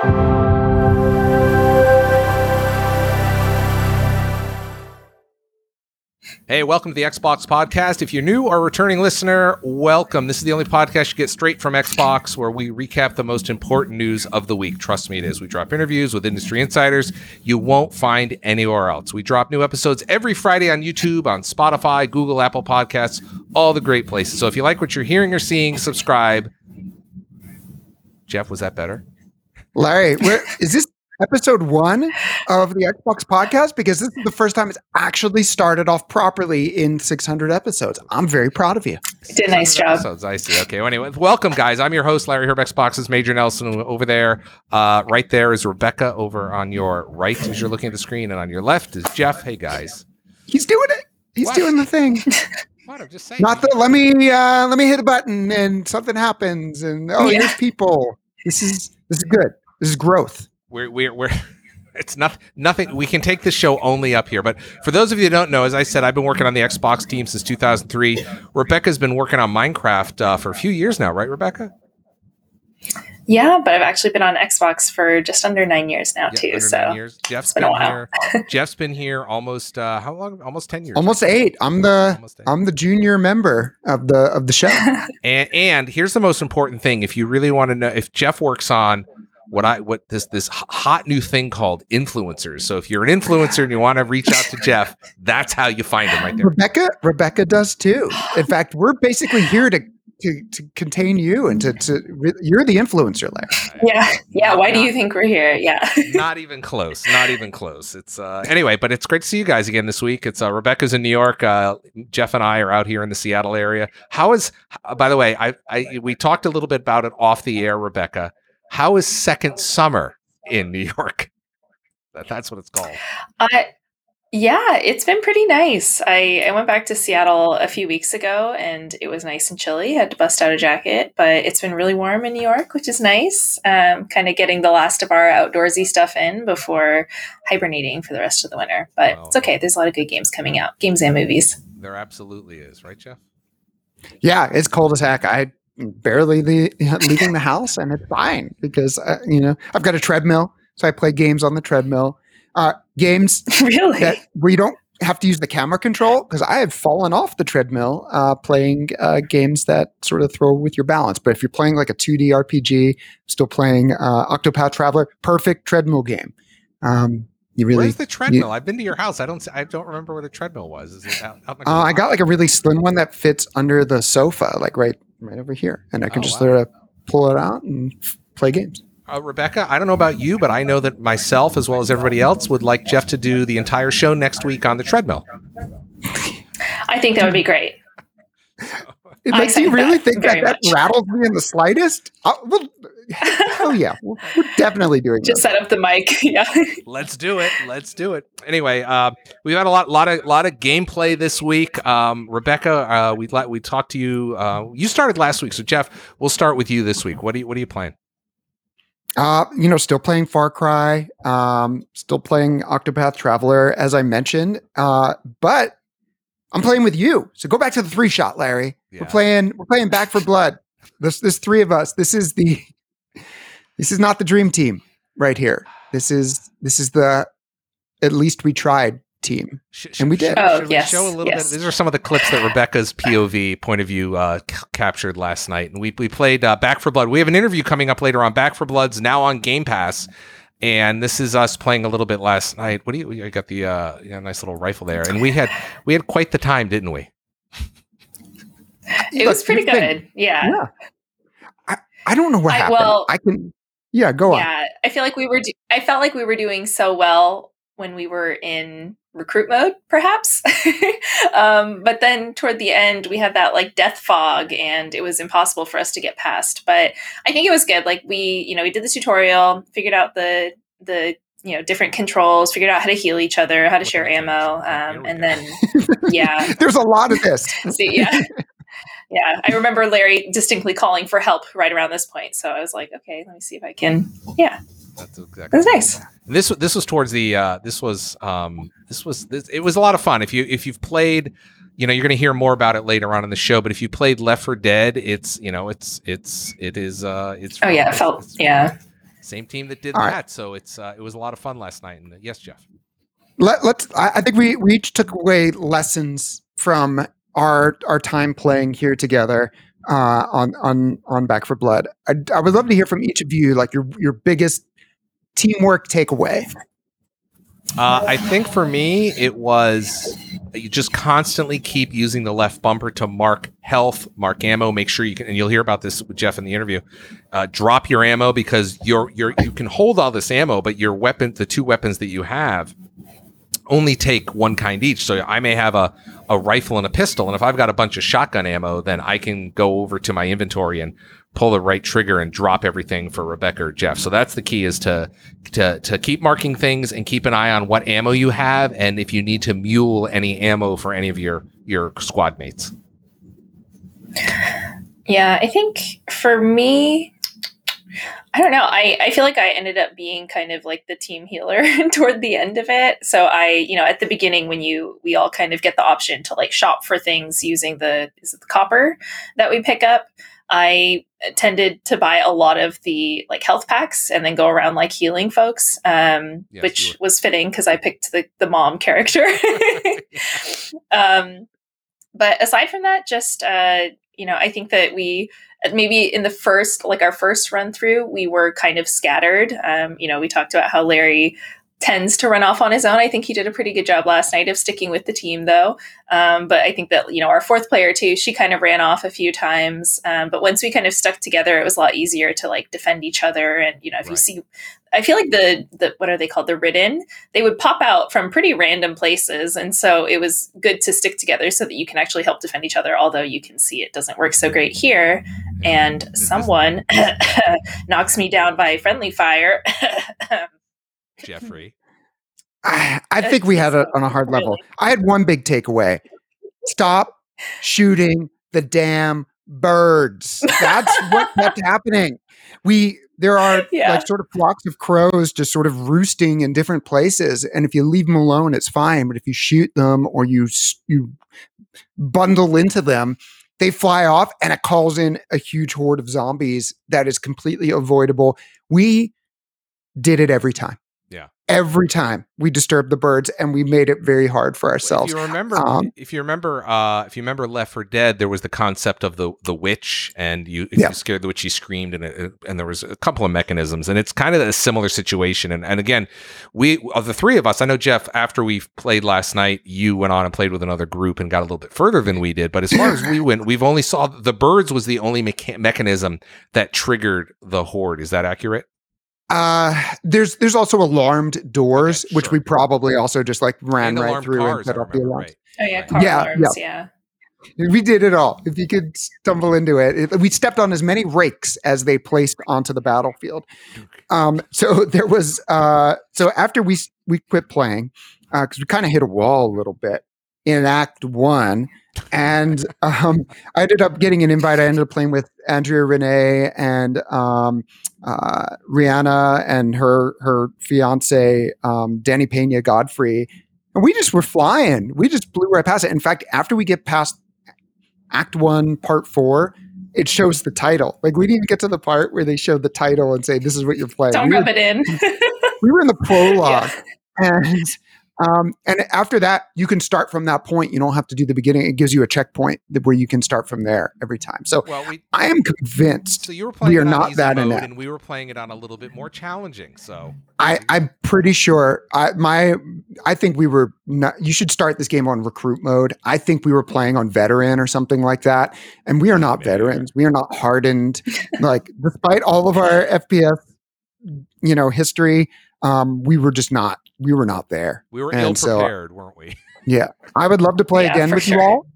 Hey, welcome to the Xbox Podcast. If you're new or returning listener, welcome. This is the only podcast you get straight from Xbox where we recap the most important news of the week. Trust me, it is. We drop interviews with industry insiders you won't find anywhere else. We drop new episodes every Friday on YouTube, on Spotify, Google, Apple Podcasts, all the great places. So if you like what you're hearing or seeing, subscribe. Jeff, was that better? Larry, where is this episode one of the Xbox podcast because this is the first time it's actually started off properly in 600 episodes. I'm very proud of you. You did a nice job. Episodes, I see. Okay. Well, anyway, welcome, guys. I'm your host, Larry Hryb Xbox's Major Nelson. Over there, uh, right there is Rebecca. Over on your right, as you're looking at the screen, and on your left is Jeff. Hey, guys. He's doing it. He's What? doing the thing. What? I'm just saying. Not the let me uh let me hit a button and something happens and oh Yeah. here's people. This is this is good. This is growth. we're we're we're it's not nothing we can take this show only up here but for those of you that don't know as i said i've been working on the xbox team since 2003 rebecca's been working on minecraft uh, for a few years now right rebecca Yeah, but I've actually been on Xbox for just under nine years now Yeah, too. under So nine years. jeff's it's been a while. here jeff's been here almost uh how long almost 10 years Almost eight. I'm the Almost eight. I'm the junior member of the of the show. And and here's the most important thing: if you really want to know, if Jeff works on what I what this this hot new thing called influencers. So if you're an influencer and you want to reach out to Jeff, that's how you find him right there. Rebecca Rebecca does too. In fact, we're basically here to to, to contain you and to, to re- you're the influencer Larry. yeah, yeah. Why do you think we're here? Yeah. not even close. Not even close. It's uh anyway, but it's great to see you guys again this week. It's uh, Rebecca's in New York. Uh, Jeff and I are out here in the Seattle area. How is? Uh, by the way, I, I we talked a little bit about it off the air, Rebecca. How is second summer in New York? That's what it's called. I yeah, it's been pretty nice. I, I went back to Seattle a few weeks ago and it was nice and chilly. Had to bust out a jacket, but it's been really warm in New York, which is nice. Um, kind of getting the last of our outdoorsy stuff in before hibernating for the rest of the winter. But Wow. it's okay. There's a lot of good games coming out, games and movies. There absolutely is, right, Jeff? Yeah, it's cold as heck. I barely le- leaving the house, and it's fine because uh, you know I've got a treadmill, so I play games on the treadmill. Uh, games really? that where you don't have to use the camera control because I have fallen off the treadmill uh, playing uh, games that sort of throw with your balance. But if you're playing like a 2D RPG, still playing uh, Octopath Traveler, perfect treadmill game. Um, you really Where's the treadmill? I've been to your house. I don't. s- I don't remember where the treadmill was. Is it out? out in the Uh, I got like a really slim one that fits under the sofa, like right right over here, and I can Oh, just wow. sort of pull it out and play games. Uh, Rebecca, I don't know about you, but I know that myself, as well as everybody else, would like Jeff to do the entire show next week on the treadmill. I think that would be great. It makes you really that think that that much. rattles me in the slightest. Uh, well, oh yeah, we're we're definitely doing it. Just that. set up the mic. yeah. Let's do it. Let's do it. Anyway, uh, we've had a lot, lot of, lot of gameplay this week. Um, Rebecca, uh, we would we talked to you. Uh, you started last week, so Jeff, we'll start with you this week. What are you, what are you playing? Uh, you know, still playing Far Cry, um, still playing Octopath Traveler, as I mentioned. Uh, but I'm playing with you. So go back to the three shot, Larry. Yeah. We're playing. We're playing Back 4 Blood. This, this three of us. This is the. This is not the dream team right here. This is this is the. At least we tried team. Sh- sh- And we sh- did. Oh, should we yes, show a little yes. bit. These are some of the clips that Rebecca's POV point of view uh, c- captured last night, and we we played uh, Back 4 Blood. We have an interview coming up later on. Back 4 Blood's now on Game Pass, and this is us playing a little bit last night. What do you? I got the uh, yeah, nice little rifle there, and we had we had quite the time, didn't we? It was pretty here's the good. Yeah. Yeah. I, I don't know what I- happened. well- I can. Yeah, go on. yeah i feel like we were do- i felt like we were doing so well when we were in recruit mode perhaps um, but then toward the end we had that like death fog and it was impossible for us to get past but i think it was good like we you know we did the tutorial figured out the the you know different controls figured out how to heal each other how to share ammo um, and then yeah There's a lot of this. See, yeah. Yeah. I remember Larry distinctly calling for help right around this point. So I was like, okay, let me see if I can. Yeah. That's It exactly. was nice. This this was towards the uh, this was um, this was this, it was a lot of fun. If you if you've played, you know, you're going to hear more about it later on in the show. But if you played Left 4 Dead, it's you know it's it's it is uh, it's Oh, yeah. It felt, it's- yeah. same team that did All that. right. So it's uh, it was a lot of fun last night. And uh, yes, Jeff. Let, let's. I, I think we we each took away lessons from our our time playing here together uh, on on on Back 4 Blood. I, I would love to hear from each of you, like your your biggest teamwork takeaway. Uh, I think for me, it was you just constantly keep using the left bumper to mark health, mark ammo. Make sure you can, and you'll hear about this with Jeff in the interview. Uh, drop your ammo because you're you're you can hold all this ammo, but your weapon, the two weapons that you have, only take one kind each. So I may have a a rifle and a pistol, and if I've got a bunch of shotgun ammo, then I can go over to my inventory and pull the right trigger and drop everything for Rebecca or Jeff. So that's the key is to to to keep marking things and keep an eye on what ammo you have and if you need to mule any ammo for any of your your squad mates. Yeah, I think for me, I don't know. I, I feel like I ended up being kind of like the team healer toward the end of it. So I, you know, at the beginning when you we all kind of get the option to like shop for things using the is it the copper that we pick up. I tended to buy a lot of the like health packs and then go around like healing folks, um, Yes, which was fitting because I picked the the mom character. um, but aside from that, just uh, you know, I think that we maybe in the first like our first run through, we were kind of scattered. Um, you know, we talked about how Larry tends to run off on his own. I think he did a pretty good job last night of sticking with the team, though. Um, but I think that you know our fourth player too, she kind of ran off a few times. Um, but once we kind of stuck together, it was a lot easier to like defend each other. And you know, if you see, I feel like the the what are they called, the ridden, they would pop out from pretty random places, and so it was good to stick together so that you can actually help defend each other. Although you can see it doesn't work so great here, and someone knocks me down by friendly fire. Jeffrey. I, I think we had it on a hard level. I had one big takeaway: stop shooting the damn birds. That's what kept happening. We there are Yeah. like sort of flocks of crows just sort of roosting in different places, and if you leave them alone, it's fine. But if you shoot them or you you bundle into them, they fly off, and it calls in a huge horde of zombies that is completely avoidable. We did it every time. Every time we disturbed the birds, and we made it very hard for ourselves. If you remember, Um, if you remember, uh, if you remember Left 4 Dead, there was the concept of the the witch, and you if Yeah. you scared the witch, she screamed, and it, and there was a couple of mechanisms, and it's kind of a similar situation. And and again, we of the three of us, I know Jeff. After we played last night, you went on and played with another group and got a little bit further than we did. But as far as we went, we've only saw the birds was the only mecha- mechanism that triggered the horde. Is that accurate? Uh, there's there's also alarmed doors, Okay, which sure. we probably also just like ran And right through cars, and set I off the remember, alarms. oh yeah, car Yeah, alarms. Yeah. We did it all. If you could stumble into it, It- we stepped on as many rakes as they placed onto the battlefield. Um, so there was uh, so after we we quit playing because we kind of hit a wall a little bit in Act One, and um, I ended up getting an invite. I ended up playing with Andrea Rene and um, uh, Rihanna and her her fiance um, Danny Pena Godfrey, and we just were flying. We just blew right past it. In fact, after we get past Act One, Part Four. It shows the title. Like we didn't get to the part where they show the title and say, "This is what you're playing." Don't We were rub it in. we were in the prologue and um, and after that you can start from that point you don't have to do the beginning it gives you a checkpoint that- where you can start from there every time so Well, we i am convinced so you were playing we are not that mode, inept. and we were playing it on a little bit more challenging. So I, I'm pretty sure I my I think we were not, you should start this game on recruit mode. I think we were playing on veteran or something like that. And we are not Maybe. veterans. We are not hardened. like despite all of our FPS, you know, history, um, we were just not we were not there. we were And ill so- prepared, weren't we? Yeah. I would love to play Yeah, again for with you all.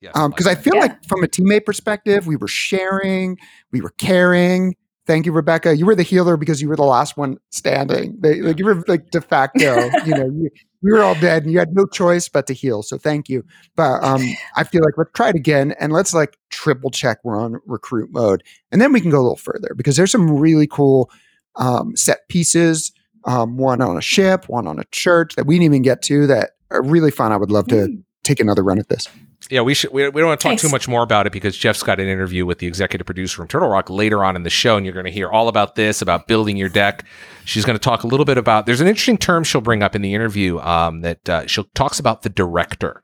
Yes, Um, because I like that. feel Yeah. like from a teammate perspective, we were sharing, we were caring. Thank you, Rebecca. You were the healer because you were the last one standing. They, like you were like de facto. you know, you, we were all dead, and you had no choice but to heal. So thank you. But um, I feel like let's try it again, and let's like triple check we're on recruit mode, and then we can go a little further because there's some really cool um, set pieces. Um, one on a ship, one on a church that we didn't even get to that are really fun. I would love to Mm. take another run at this. Yeah, we should. We, we don't want to talk Thanks. too much more about it because Jeff's got an interview with the executive producer from Turtle Rock later on in the show, and you're going to hear all about this, about building your deck. She's going to talk a little bit about. There's an interesting term she'll bring up in the interview um, that uh, she'll talks about the director,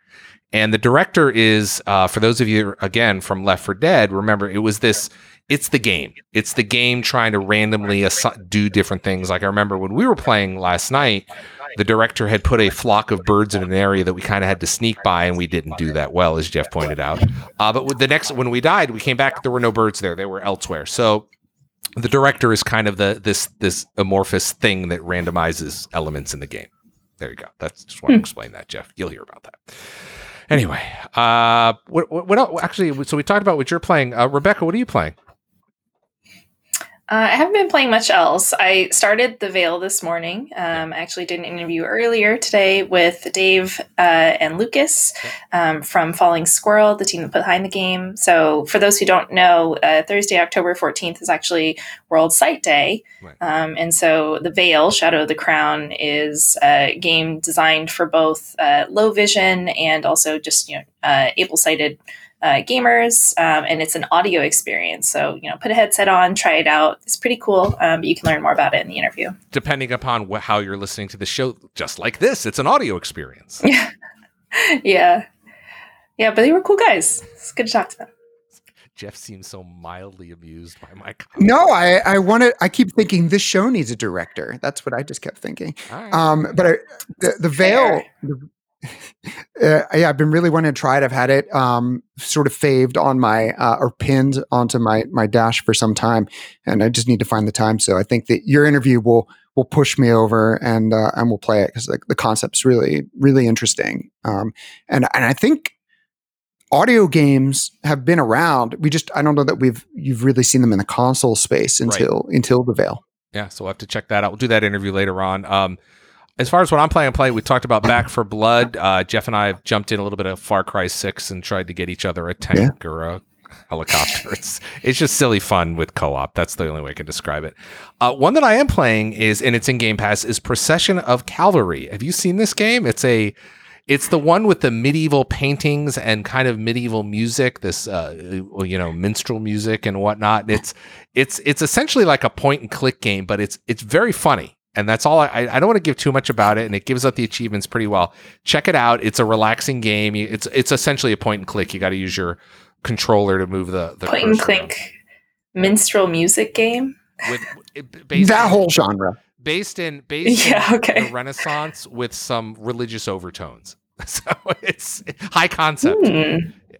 and the director is uh, for those of you again from Left 4 Dead. Remember, it was this. It's the game. It's the game trying to randomly assi- do different things. Like I remember when we were playing last night, the director had put a flock of birds in an area that we kind of had to sneak by, and we didn't do that well, as Jeff pointed out. Uh, but with the next, when we died, we came back. There were no birds there; they were elsewhere. So the director is kind of the this this amorphous thing that randomizes elements in the game. There you go. That's just want to explain that, Jeff. You'll hear about that. Anyway, uh, what what, what else? actually? So we talked about what you're playing. Uh, Rebecca, what are you playing? Uh, I haven't been playing much else. I started The Vale this morning. Um, I actually did an interview earlier today with Dave uh, and Lucas um, from Falling Squirrel, the team that put behind the game. So, for those who don't know, uh, Thursday, October 14th is actually World Sight Day. Right. Um, and so, The Vale, Shadow of the Crown, is a game designed for both uh, low vision and also just you know uh, able sighted uh, gamers, um, and it's an audio experience. So you know, put a headset on, try it out. It's pretty cool. Um, but you can learn more about it in the interview. Depending upon wh- how you're listening to the show, just like this, it's an audio experience. Yeah, yeah, yeah. But they were cool guys. It's good to talk to them. Jeff seems so mildly amused by my comment. No, I I want to. I keep thinking this show needs a director. That's what I just kept thinking. All right. Um, but I, the the Vale. The, uh, yeah, I've been really wanting to try it. I've had it um, sort of faved on my uh, or pinned onto my my dash for some time, and I just need to find the time. So I think that your interview will will push me over and uh, and we'll play it because like the concept's really really interesting. Um, and and I think audio games have been around. We just I don't know that we've you've really seen them in the console space until until the Vale. yeah, so we'll have to check that out. We'll do that interview later on. Um, as far as what I'm playing, playing, we talked about Back 4 Blood. Uh, Jeff and I have jumped in a little bit of Far Cry Six and tried to get each other a tank or a helicopter. It's it's just silly fun with co-op. That's the only way I can describe it. Uh, one that I am playing is, and it's in Game Pass, is Procession of Calvary. Have you seen this game? It's a it's the one with the medieval paintings and kind of medieval music, this uh, you know minstrel music and whatnot. It's it's it's essentially like a point and click game, but it's it's very funny. And that's all. I, I don't want to give too much about it, and it gives up the achievements pretty well. Check it out. It's a relaxing game. It's it's essentially a point and click. You got to use your controller to move the the Point and cursor around. click minstrel music game. with based that in- whole genre. based in based Yeah, in okay. the Renaissance with some religious overtones. So it's high concept. Hmm.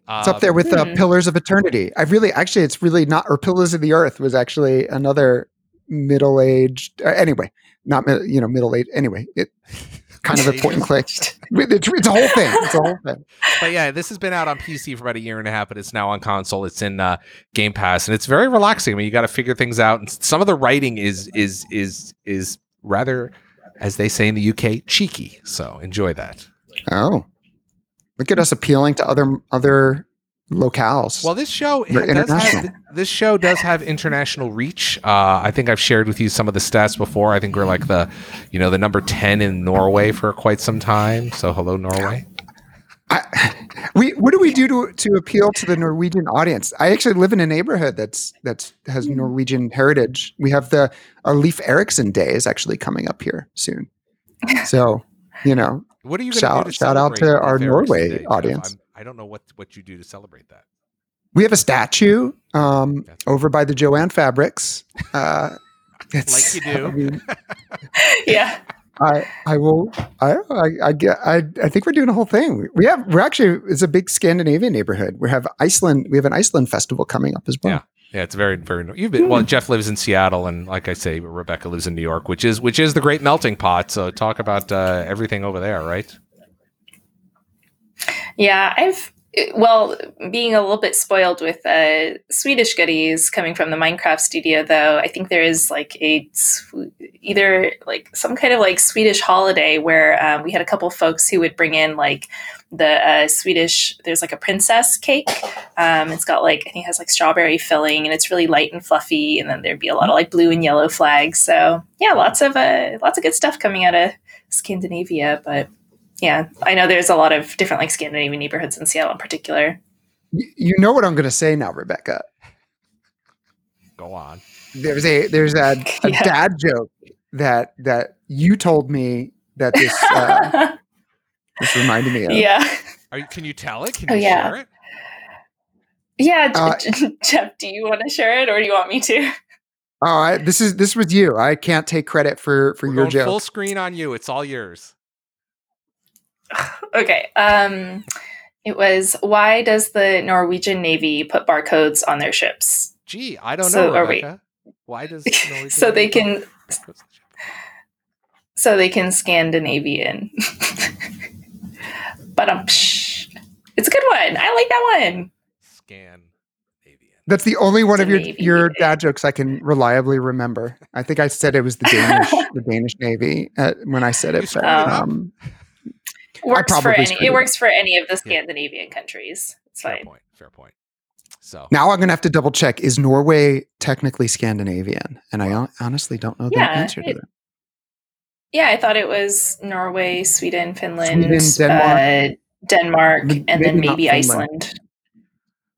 It's up there with uh, Hmm. Pillars of Eternity. I really, actually, it's really not, or Pillars of the Earth was actually another middle aged, uh, anyway, not, you know, middle age, anyway, it kind of a point and click. It's, it's a whole thing. It's a whole thing. But yeah, this has been out on PC for about a year and a half, but it's now on console. It's in uh, Game Pass, and it's very relaxing. I mean, you got to figure things out, and some of the writing is is is is rather, as they say in the UK, cheeky. So enjoy that. Oh, look at us appealing to other, other locales. Well, this show does have, this show does have international reach. Uh, I think I've shared with you some of the stats before. I think we're like the, you know, the number ten in Norway for quite some time. So hello, Norway. I, we, what do we do to, to appeal to the Norwegian audience? I actually live in a neighborhood that's, that's has Norwegian heritage. We have the, our Leif Erikson Day is actually coming up here soon. So, you know, What are you Shout- shout out to our Erikson Norway Day, audience. I'm- don't know what what you do to celebrate that. We have a statue um, over by the Joanne Fabrics. Uh, it's- Like you do. I, mean, Yeah. I, I will. I, I, I get. I, I think we're doing a whole thing. We- We have. We're actually. It's a big Scandinavian neighborhood. We have Iceland. We have an Iceland festival coming up as well. Yeah. Yeah, it's very very. You've been well. Jeff lives in Seattle, and like I say, Rebecca lives in New York, which is which is the great melting pot. So talk about uh, everything over there, right? Yeah, I've well, being a little bit spoiled with uh, Swedish goodies coming from the Minecraft studio, though. I think there is like a either like some kind of like Swedish holiday where um, we had a couple folks who would bring in like the uh, Swedish. There's like a princess cake. Um, it's got like I think it has like strawberry filling, and it's really light and fluffy. And then there'd be a lot of like blue and yellow flags. So yeah, lots of uh, lots of good stuff coming out of Scandinavia, but yeah, I know there's a lot of different like Scandinavian neighborhoods in Seattle in particular. You know what I'm going to say now, Rebecca. Go on. There's a there's a, a Yeah. dad joke that that you told me that this uh, this reminded me of. yeah, Are you, can you tell it? Can Oh, you yeah. share it? yeah. Uh, Jeff, do you want to share it, or do you want me to? Oh, I, this is this was you. I can't take credit for for We're your going joke. full screen on you. It's all yours. Okay. Um, it was why does the Norwegian Navy put barcodes on their ships? Gee, I don't So- know, or wait. Rebecca. Why does Norwegian So they can- So they can Scandinavian. but um, it's a good one. I like that one. Scan. That's the only one of your Navy your Navy. dad jokes I can reliably remember. I think I said it was the Danish the Danish Navy uh, when I said it. But, um, Works for any. It it works for any of the Scandinavian countries. It's Fair fine. point. Fair point. So now I'm going to have to double check. Is Norway technically Scandinavian? And I honestly don't know the Yeah, answer to it- that. Yeah, I thought it was Norway, Sweden, Finland, Sweden, Denmark. uh, Denmark, M- and then maybe not maybe Finland. Iceland.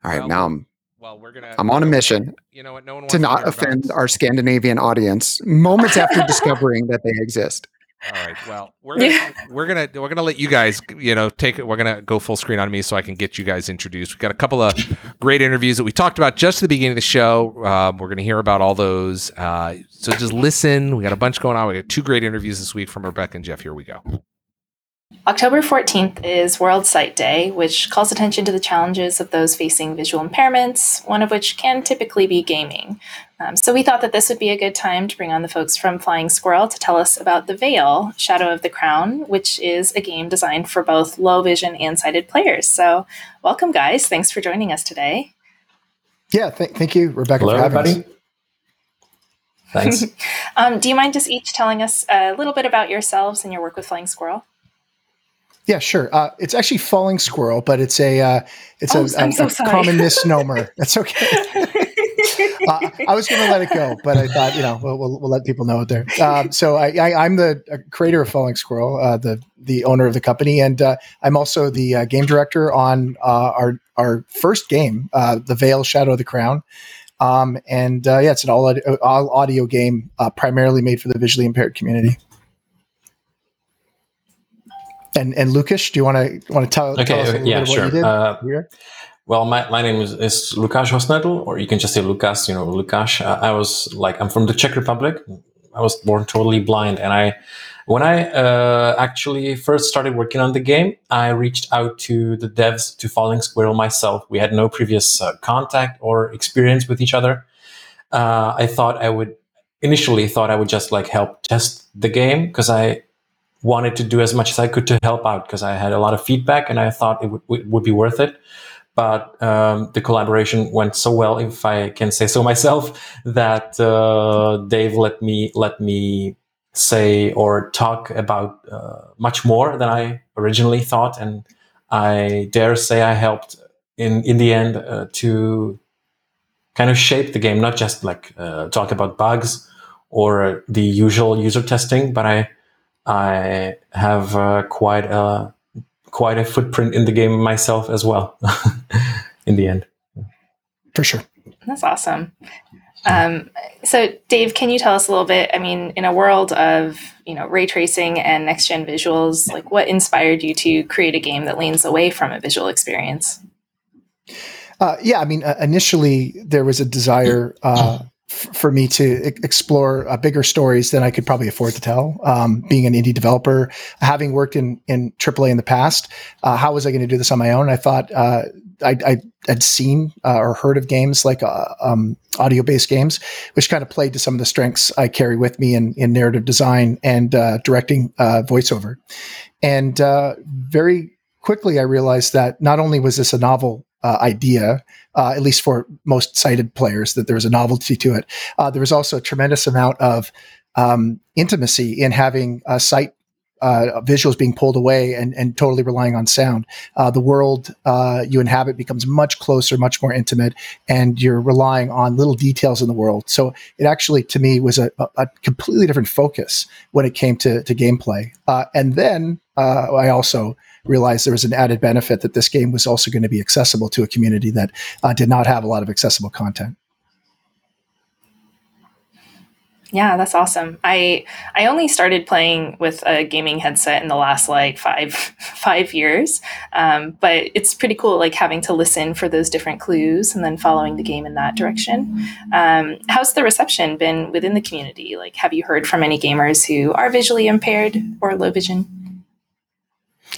All right, Well, now I'm well, we're gonna. I'm on a mission You know what? No one wants to not about offend it. our Scandinavian audience moments after discovering that they exist. All right. Well, we're gonna, Yeah. we're gonna we're gonna let you guys, you know, take it. We're gonna go full screen on me so I can get you guys introduced. We've got a couple of great interviews that we talked about just at the beginning of the show. Um, we're gonna hear about all those. Uh, so just listen. We got a bunch going on. We got two great interviews this week from Rebecca and Jeff. Here we go. October 14th is World Sight Day, which calls attention to the challenges of those facing visual impairments, one of which can typically be gaming. Um, so we thought that this would be a good time to bring on the folks from Flying Squirrel to tell us about The Vale, Shadow of the Crown, which is a game designed for both low vision and sighted players. So welcome, guys. Thanks for joining us today. Yeah, th- thank you, Rebecca, Hello, for having everybody. us. Thanks. Um, do you mind just each telling us a little bit about yourselves and your work with Flying Squirrel? Yeah, sure. Uh, it's actually falling squirrel, but it's a uh, it's Oh, a, a- so a common misnomer. That's okay. uh, I was going to let it go, but I thought you know we'll, we'll, we'll let people know it there. Um, so I, I, I'm the uh, creator of Falling Squirrel, uh, the the owner of the company, and uh, I'm also the uh, game director on uh, our our first game, uh, The Vale: Shadow of the Crown. Um, and uh, yeah, it's an all audio, all audio game, uh, primarily made for the visually impaired community. And and Lucas, do you want to want to tell, tell Okay, us a little yeah, bit of what sure. you did Uh, here? Well, my, my name is, is Lukáš Hosnedl, or you can just say Lukas, you know, Lukáš. Uh, I was like, I'm from the Czech Republic. I was born totally blind. And I, when I uh, actually first started working on the game, I reached out to the devs to Falling Squirrel myself. We had no previous uh, contact or experience with each other. Uh, I thought I would, initially thought I would just like help test the game because I wanted to do as much as I could to help out because I had a lot of feedback and I thought it would, would would be worth it. But um, the collaboration went so well, if I can say so myself, that uh, Dave let me let me say or talk about uh, much more than I originally thought, and I dare say I helped in in the end uh, to kind of shape the game, not just like uh, talk about bugs or the usual user testing, but I I have uh, quite a quite a footprint in the game myself as well in the end For sure. That's awesome. Um, so, Dave, can you tell us a little bit? I mean, in a world of you know ray tracing and next gen visuals, like what inspired you to create a game that leans away from a visual experience? Uh, yeah, I mean, uh, initially there was a desire uh, for me to explore uh, bigger stories than I could probably afford to tell. Um, being an indie developer, having worked in in AAA in the past, uh, how was I going to do this on my own? I thought uh, I, had seen uh, or heard of games like uh, um, audio based games, which kind of played to some of the strengths I carry with me in, in narrative design and uh, directing voiceover. And very quickly, I realized that not only was this a novel uh, idea, uh, at least for most sighted players, that there was a novelty to it. Uh, there was also a tremendous amount of um, intimacy in having sight uh, visuals being pulled away and, and totally relying on sound, uh, the world uh, you inhabit becomes much closer, much more intimate, and you're relying on little details in the world. So it actually, to me, was a, a completely different focus when it came to, to gameplay. And then I also realized there was an added benefit that this game was also going to be accessible to a community that uh, did not have a lot of accessible content. Yeah, that's awesome. I I only started playing with a gaming headset in the last like five five years, um, but it's pretty cool like having to listen for those different clues and then following the game in that direction. Um, how's the reception been within the community? Like, have you heard from any gamers who are visually impaired or low vision?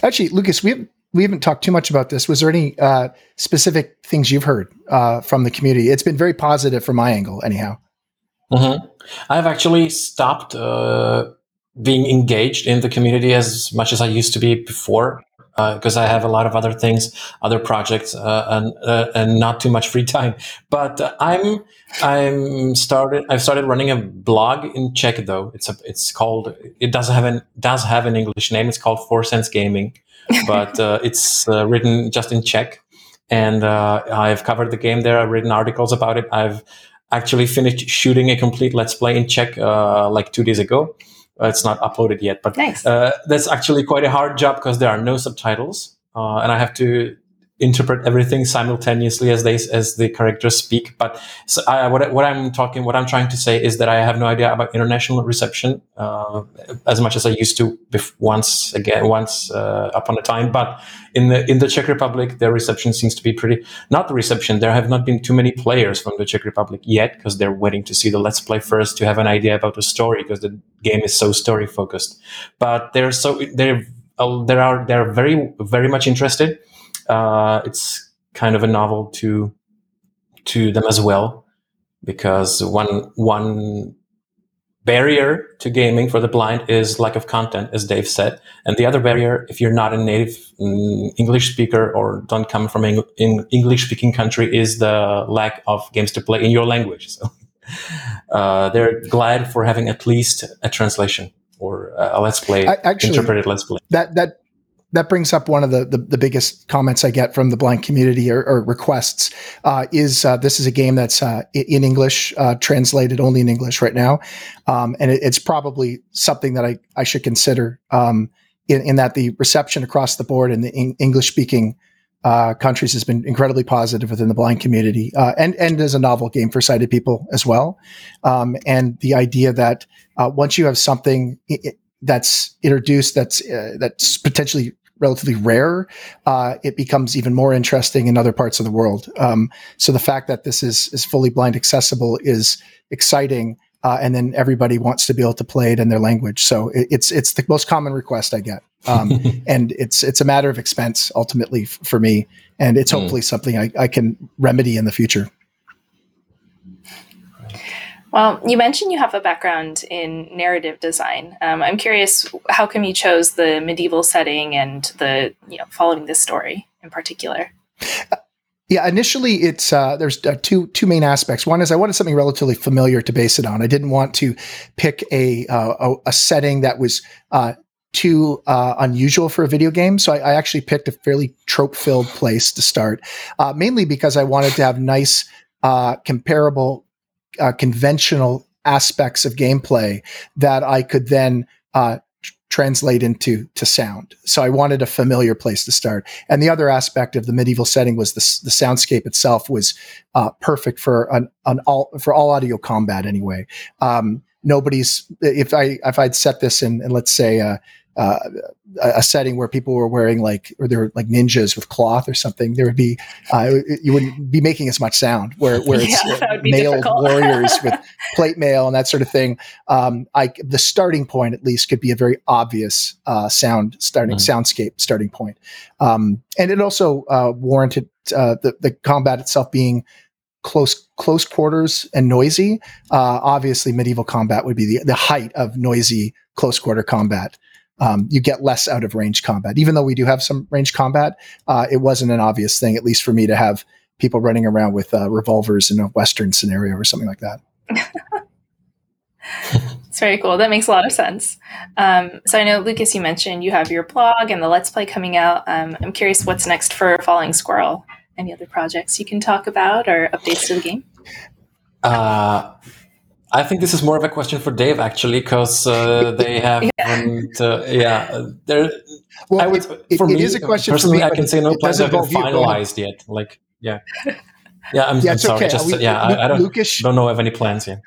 Actually, Lucas, we haven't we haven't talked too much about this. Was there any uh, specific things you've heard uh, from the community? It's been very positive from my angle, anyhow. Mm-hmm. I've actually stopped uh, being engaged in the community as much as I used to be before because uh, I have a lot of other things, other projects, uh, and uh, and not too much free time. But uh, I'm I'm started. I've started running a blog in Czech though. It's a it's called. It doesn't have an does have an English name. It's called Four Sense Gaming, but uh, it's uh, written just in Czech. And I've covered the game there. I've written articles about it. I've actually finished shooting a complete let's play in Czech uh, like two days ago. Uh, it's not uploaded yet, but nice. uh, that's actually quite a hard job because there are no subtitles, uh, and I have to interpret everything simultaneously as they as the characters speak. But so I, what, what I'm talking, what I'm trying to say is that I have no idea about international reception uh, as much as I used to bef- once again once uh, upon a time. But in the in the Czech Republic, their reception seems to be pretty. Not the reception. There have not been too many players from the Czech Republic yet because they're waiting to see the Let's Play first to have an idea about the story because the game is so story focused. But they're so they're uh, there are they're very very much interested uh, it's kind of a novel to to them as well because one one barrier to gaming for the blind is lack of content as dave said. And the other barrier if you're not a native mm, english speaker or don't come from an english speaking country is the lack of games to play in your language. So uh, they're glad for having at least a translation or a let's play I, actually, interpreted let's play. that that that brings up one of the, the, the, biggest comments I get from the blind community or, or requests uh, is uh, this is a game that's uh, in English, uh, translated only in English right now. Um, and it, it's probably something that I, I should consider um, in, in, that the reception across the board in the English speaking uh, countries has been incredibly positive within the blind community uh, and, and as a novel game for sighted people as well. Um, and the idea that once you have something that's introduced that's that's potentially relatively rare, uh, it becomes even more interesting in other parts of the world. Um, so the fact that this is is fully blind accessible is exciting, uh, and then everybody wants to be able to play it in their language. So it, it's it's the most common request I get, um, and it's it's a matter of expense ultimately f- for me, and it's hmm. hopefully mm. something I, I can remedy in the future. Well, you mentioned you have a background in narrative design. Um, I'm curious, how come you chose the medieval setting and the you know following this story in particular? Yeah, initially it's uh, there's uh, two two main aspects. One is I wanted something relatively familiar to base it on. I didn't want to pick a uh, a, a, setting that was uh, too uh, unusual for a video game. So I, I actually picked a fairly trope filled place to start, uh, mainly because I wanted to have nice, uh, comparable uh, conventional aspects of gameplay that I could then uh, translate into to sound. So I wanted a familiar place to start. And the other aspect of the medieval setting was the, the soundscape itself was uh, perfect for an, an, all for all audio combat anyway. Um, nobody's if I if I'd set this in, in let's say uh, uh, a setting where people were wearing like or they were like ninjas with cloth or something, there would be uh, you wouldn't be making as much sound. Where where it's yeah, male warriors with plate mail and that sort of thing. Um, I the starting point at least could be a very obvious uh, sound starting mm-hmm. soundscape starting point, um, and it also uh, warranted uh, the the combat itself being close close quarters and noisy. Uh, obviously, medieval combat would be the the height of noisy close quarter combat um, you get less out of range combat. Even though we do have some range combat, uh, it wasn't an obvious thing, at least for me, to have people running around with uh, revolvers in a Western scenario or something like that. It's very cool. That makes a lot of sense. Um, so I know, Lucas, you mentioned you have your blog and the Let's Play coming out. Um, I'm curious what's next for Falling Squirrel. Any other projects you can talk about or updates to the game? Uh, I think this is more of a question for Dave actually, because uh, they haven't. yeah, uh, yeah there. Well, I would, it, for it me, is a question personally, me, I can say no plans have been finalized yet. Like, yeah, yeah. I'm, yeah, I'm sorry. Okay. Just, we, yeah, I, I, don't don't know of any plans yet.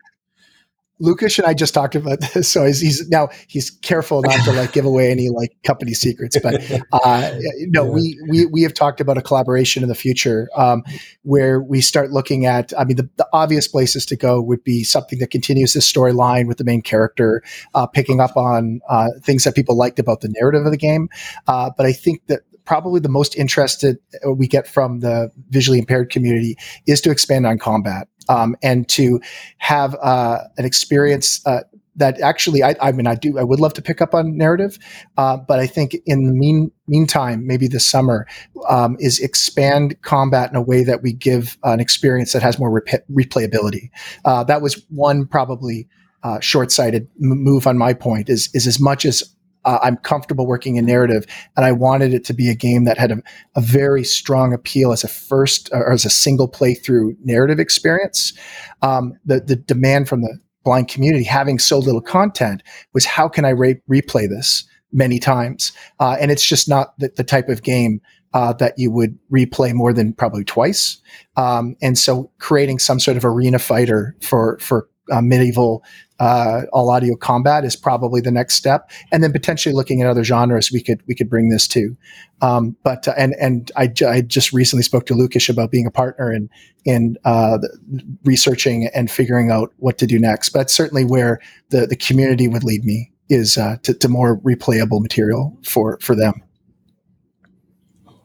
Lucas and I just talked about this, so he's, he's, now he's careful not to like give away any like company secrets. But uh, no, yeah. we we we have talked about a collaboration in the future um, where we start looking at. I mean, the, the obvious places to go would be something that continues this storyline with the main character, uh, picking up on uh, things that people liked about the narrative of the game. Uh, but I think that probably the most interested we get from the visually impaired community is to expand on combat um, and to have uh, an experience uh, that actually, I, I, mean, I do, I would love to pick up on narrative, uh, but I think in the mean meantime, maybe this summer, um, is expand combat in a way that we give an experience that has more rep- replayability. Uh, that was one probably uh, short-sighted move on my point. Is is as much as uh, I'm comfortable working in narrative, and I wanted it to be a game that had a, a very strong appeal as a first or as a single playthrough narrative experience. Um, the the demand from the blind community having so little content was how can I re- replay this many times? Uh, and it's just not the, the type of game uh, that you would replay more than probably twice. Um, and so creating some sort of arena fighter for for uh, medieval uh, all audio combat is probably the next step, and then potentially looking at other genres we could we could bring this to. Um, but uh, and and I, I just recently spoke to Lucas about being a partner in in uh, researching and figuring out what to do next. But certainly where the the community would lead me is uh, to, to more replayable material for for them.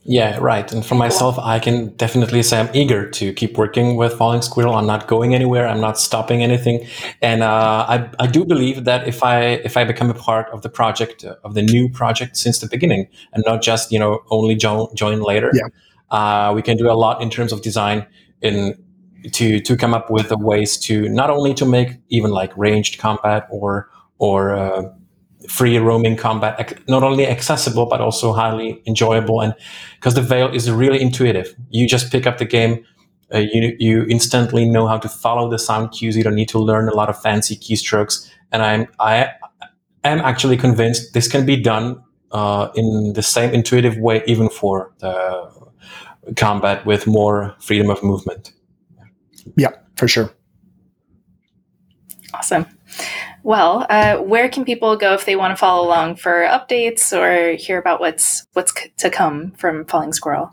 Yeah, right. And for myself, I can definitely say I'm eager to keep working with Falling Squirrel. I'm not going anywhere. I'm not stopping anything. And uh, I, I do believe that if I if I become a part of the project uh, of the new project since the beginning, and not just you know only join join later, yeah. uh, we can do a lot in terms of design in to to come up with ways to not only to make even like ranged combat or or uh, free roaming combat not only accessible but also highly enjoyable. And because the Vale is really intuitive. You just pick up the game uh, you you instantly know how to follow the sound cues. You don't need to learn a lot of fancy keystrokes. And i'm i am actually convinced this can be done uh, in the same intuitive way even for the combat with more freedom of movement. Yeah for sure. Awesome well, uh, where can people go if they want to follow along for updates or hear about what's what's c- to come from Falling Squirrel?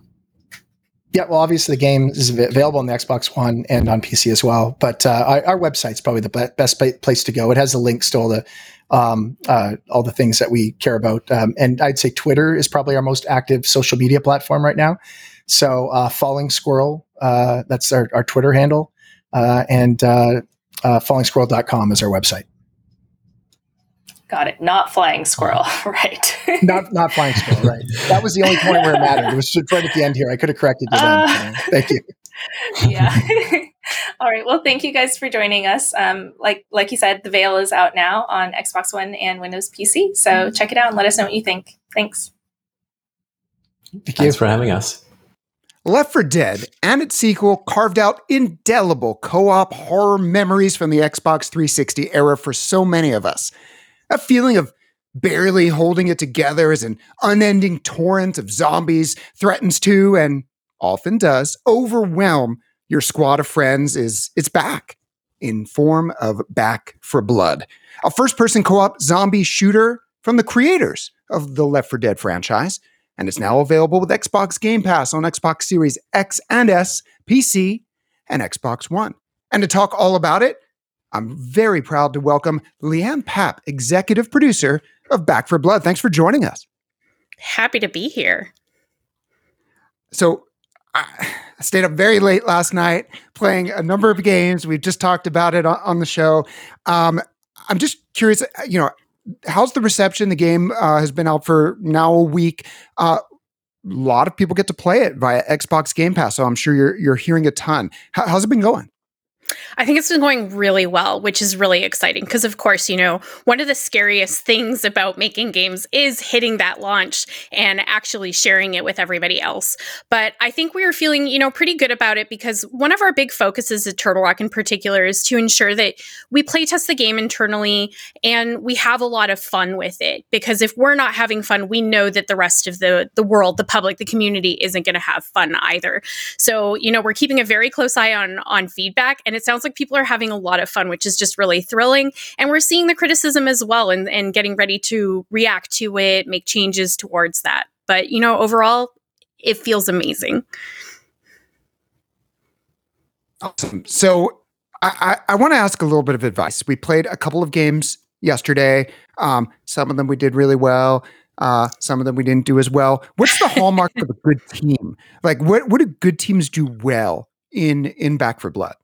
Yeah, well, obviously the game is available on the Xbox One and on PC as well. But uh, our, website's probably the best place to go. It has the links to all the um, uh, all the things that we care about. Um, and I'd say Twitter is probably our most active social media platform right now. So uh, Falling Squirrel, uh, that's our, our Twitter handle, uh, and uh, uh, fallingsquirrel.com is our website. Got it. Not flying squirrel, right? not not flying squirrel, right? That was the only point where it mattered. It was right at the end here. I could have corrected you then. Uh, thank you. yeah. All right. Well, thank you guys for joining us. Um, like like you said, the Vale is out now on Xbox One and Windows PC. So mm-hmm. check it out and let us know what you think. Thanks. Thank you. Thanks for having us. Left 4 Dead and its sequel carved out indelible co op horror memories from the Xbox 360 era for so many of us. A feeling of barely holding it together as an unending torrent of zombies threatens to, and often does, overwhelm your squad of friends is it's back in form of Back 4 Blood, a first-person co-op zombie shooter from the creators of the Left 4 Dead franchise, and it's now available with Xbox Game Pass on Xbox Series X and S, PC, and Xbox One. And to talk all about it, I'm very proud to welcome Lianne Papp, executive producer of Back 4 Blood. Thanks for joining us. Happy to be here. So, I stayed up very late last night playing a number of games. We've just talked about it on, the show. Um, I'm just curious, you know, how's the reception? The game uh, has been out for now a week. Uh, a lot of people get to play it via Xbox Game Pass, so I'm sure you're you're hearing a ton. How, how's it been going? I think it's been going really well, which is really exciting because, of course, you know, one of the scariest things about making games is hitting that launch and actually sharing it with everybody else. But I think we are feeling, you know, pretty good about it because one of our big focuses at Turtle Rock in particular is to ensure that we playtest the game internally and we have a lot of fun with it. Because if we're not having fun, we know that the rest of the the world, the public, the community isn't going to have fun either. So, you know, we're keeping a very close eye on on feedback and it sounds like people are having a lot of fun, which is just really thrilling. And we're seeing the criticism as well and, and getting ready to react to it, make changes towards that. But, you know, overall, it feels amazing. Awesome. So I, I, I want to ask a little bit of advice. We played a couple of games yesterday. Um, some of them we did really well. Uh, some of them we didn't do as well. What's the hallmark of a good team? Like, what what do good teams do well in in Back 4 Blood?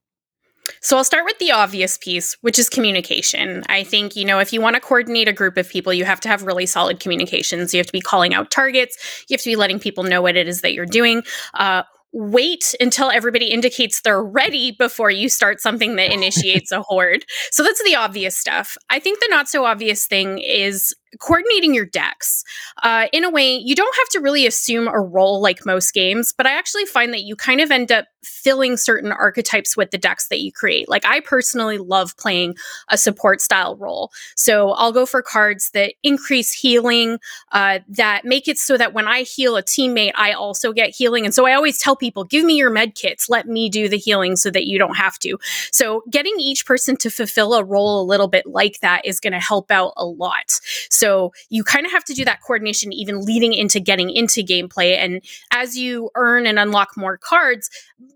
So I'll start with the obvious piece, which is communication. I think, you know, if you want to coordinate a group of people, you have to have really solid communications. You have to be calling out targets. You have to be letting people know what it is that you're doing. Uh, wait until everybody indicates they're ready before you start something that initiates a horde. So that's the obvious stuff. I think the not so obvious thing is coordinating your decks. Uh, in a way, you don't have to really assume a role like most games, but I actually find that you kind of end up filling certain archetypes with the decks that you create. Like, I personally love playing a support style role. So I'll go for cards that increase healing, uh, that make it so that when I heal a teammate, I also get healing. And so I always tell people, give me your med kits, let me do the healing so that you don't have to. So getting each person to fulfill a role a little bit like that is going to help out a lot. So you kind of have to do that coordination even leading into getting into gameplay. And as you earn and unlock more cards,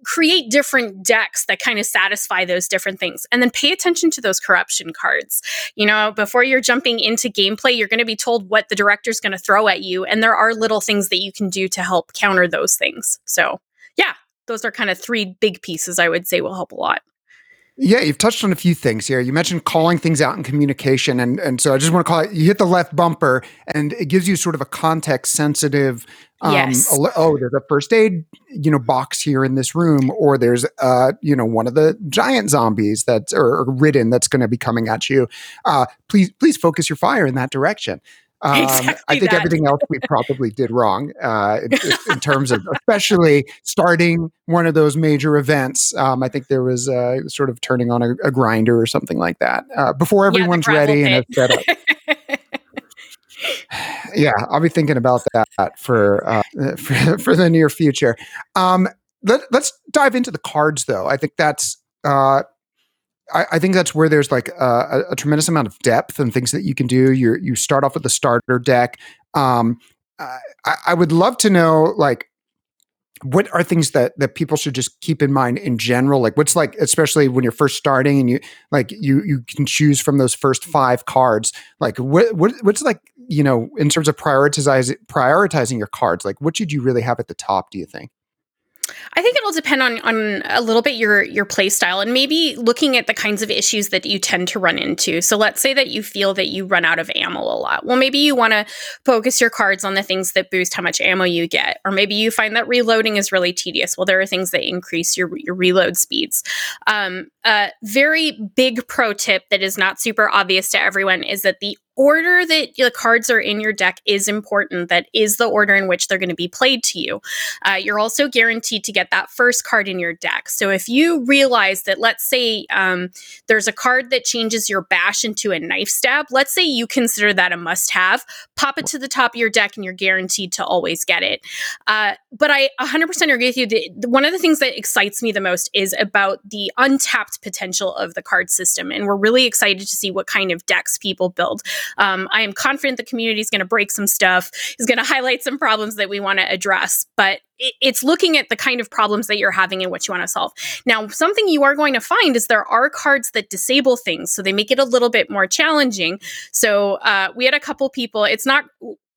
create different decks that kind of satisfy those different things. And then pay attention to those corruption cards. You know, before you're jumping into gameplay, you're going to be told what the director's going to throw at you. And there are little things that you can do to help counter those things. So, yeah, those are kind of three big pieces I would say will help a lot. Yeah, you've touched on a few things here. You mentioned calling things out in communication, and and so I just want to call it. You hit the left bumper, and it gives you sort of a context sensitive. Um, Yes. al- oh, there's a first aid, you know, box here in this room, or there's, uh, you know, one of the giant zombies that's or, or ridden that's going to be coming at you. Uh, please, please focus your fire in that direction. Um, I think that. everything else we probably did wrong uh, in, in terms of, especially starting one of those major events. Um, I think there was uh, sort of turning on a, a grinder or something like that uh, before everyone's gravel ready and set up. Yeah, I'll be thinking about that for uh, for, for the near future. Um, let, let's dive into the cards, though. I think that's. Uh, I, I think that's where there's like a, a tremendous amount of depth and things that you can do. You you start off with the starter deck. Um, I, I would love to know like what are things that that people should just keep in mind in general like what's like especially when you're first starting and you like you you can choose from those first five cards like what, what what's like you know in terms of prioritizing prioritizing your cards like what should you really have at the top do you think I think it'll depend on on a little bit your your play style and maybe looking at the kinds of issues that you tend to run into. So let's say that you feel that you run out of ammo a lot. Well, maybe you want to focus your cards on the things that boost how much ammo you get, or maybe you find that reloading is really tedious. Well, there are things that increase your your reload speeds. Um, a very big pro tip that is not super obvious to everyone is that the order that the cards are in your deck is important. That is the order in which they're going to be played to you. Uh, you're also guaranteed to get that first card in your deck. So if you realize that, let's say um, there's a card that changes your bash into a knife stab, let's say you consider that a must have, pop it to the top of your deck and you're guaranteed to always get it. Uh, but I 100% agree with you. The, the- one of the things that excites me the most is about the untapped potential of the card system. And we're really excited to see what kind of decks people build. Um, I am confident the community is going to break some stuff, is going to highlight some problems that we want to address. But it- it's looking at the kind of problems that you're having and what you want to solve. Now, something you are going to find is there are cards that disable things, so they make it a little bit more challenging. So uh, we had a couple people. It's not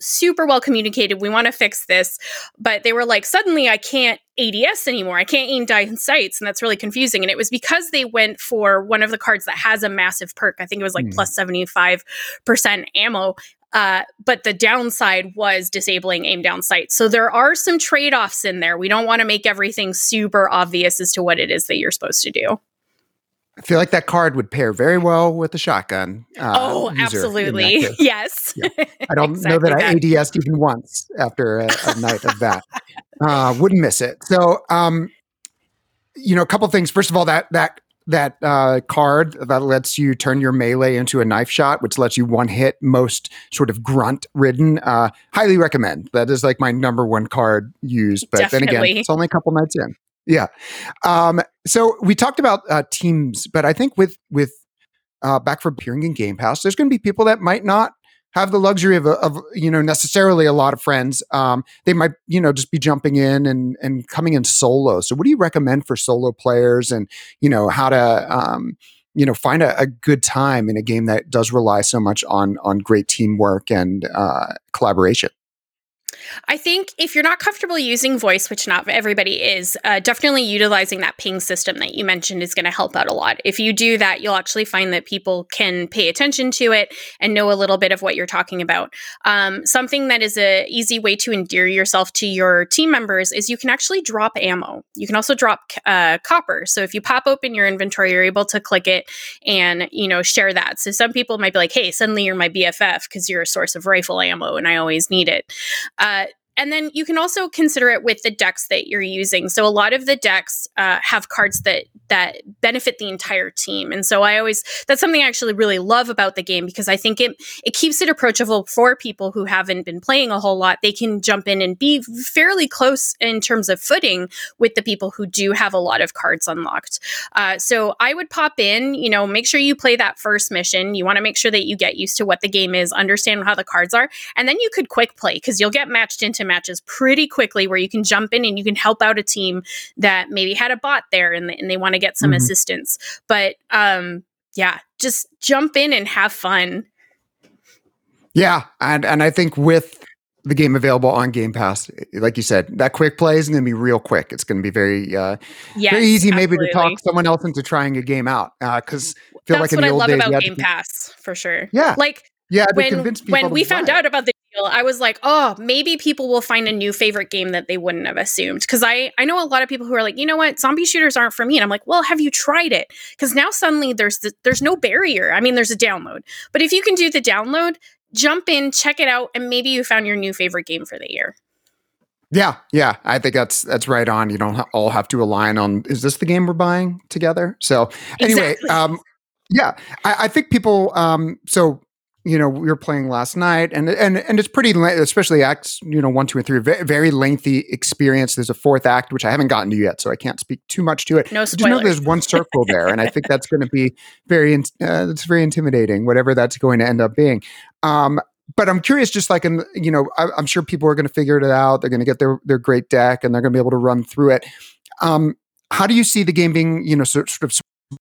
super well communicated. We want to fix this, but they were like, suddenly I can't ADS anymore. I can't aim down sights, and that's really confusing. And it was because they went for one of the cards that has a massive perk. I think it was like Hmm. plus seventy five percent ammo. Uh, but the downside was disabling aim down sight. So there are some trade offs in there. We don't want to make everything super obvious as to what it is that you're supposed to do. I feel like that card would pair very well with the shotgun. Uh, oh, absolutely. Yes. Yeah. I don't exactly know that, that I ADS'd even once after a, a night of that. Uh, wouldn't miss it. So, um, you know, a couple things. First of all, that that that uh, card that lets you turn your melee into a knife shot, which lets you one hit most sort of grunt ridden. Uh, highly recommend. That is like my number one card used. But Definitely. then again, it's only a couple nights in. Yeah. Um, so we talked about uh, teams, but I think with with uh, back from appearing in Game Pass, there's going to be people that might not have the luxury of, of you know necessarily a lot of friends. Um, they might you know just be jumping in and and coming in solo. So what do you recommend for solo players and you know how to um, you know find a, a, good time in a game that does rely so much on on great teamwork and uh, collaboration? I think if you're not comfortable using voice, which not everybody is, uh, definitely utilizing that ping system that you mentioned is going to help out a lot. If you do that, you'll actually find that people can pay attention to it and know a little bit of what you're talking about. Um, something that is a easy way to endear yourself to your team members is you can actually drop ammo. You can also drop uh, copper. So if you pop open your inventory, you're able to click it and you know share that. So some people might be like, "Hey, suddenly you're my BFF because you're a source of rifle ammo, and I always need it." Uh, and then you can also consider it with the decks that you're using. So a lot of the decks uh, have cards that that benefit the entire team, and so I always that's something I actually really love about the game because I think it it keeps it approachable for people who haven't been playing a whole lot. They can jump in and be fairly close in terms of footing with the people who do have a lot of cards unlocked. Uh, so I would pop in, you know, make sure you play that first mission. You want to make sure that you get used to what the game is, understand how the cards are, and then you could quick play because you'll get matched into matches pretty quickly where you can jump in and you can help out a team that maybe had a bot there and, and they want to get some mm-hmm. assistance. But um, yeah, just jump in and have fun. Yeah, and and I think with the game available on Game Pass, like you said, that quick play is going to be real quick. It's going to be very uh, yes, very easy, absolutely. maybe to talk someone else into trying a game out because uh, feel That's like in what the I old love days, about Game Pass for sure. Yeah, like yeah, when when we found out about the deal, I was like, oh, maybe people will find a new favorite game that they wouldn't have assumed. Because I I know a lot of people who are like, you know what, zombie shooters aren't for me, and I'm like, well, have you tried it? Because now suddenly there's the, there's no barrier. I mean, there's a download, but if you can do the download, jump in, check it out, and maybe you found your new favorite game for the year. Yeah, yeah, I think that's that's right on. You don't all have to align on is this the game we're buying together? So anyway, exactly. um, yeah, I, I think people. Um, so you know we were playing last night and and and it's pretty especially acts you know one two and three very, very lengthy experience there's a fourth act which i haven't gotten to yet so i can't speak too much to it no spoilers. but you know there's one circle there and i think that's going to be very uh, it's very intimidating whatever that's going to end up being um but I'm curious, just like in you know, I, am sure people are going to figure it out. They're going to get their their great deck, and they're going to be able to run through it. Um, how do you see the game being, you know, sort, sort of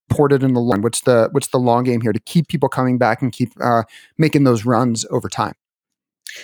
ported in the long? What's the what's the long game here to keep people coming back and keep uh, making those runs over time?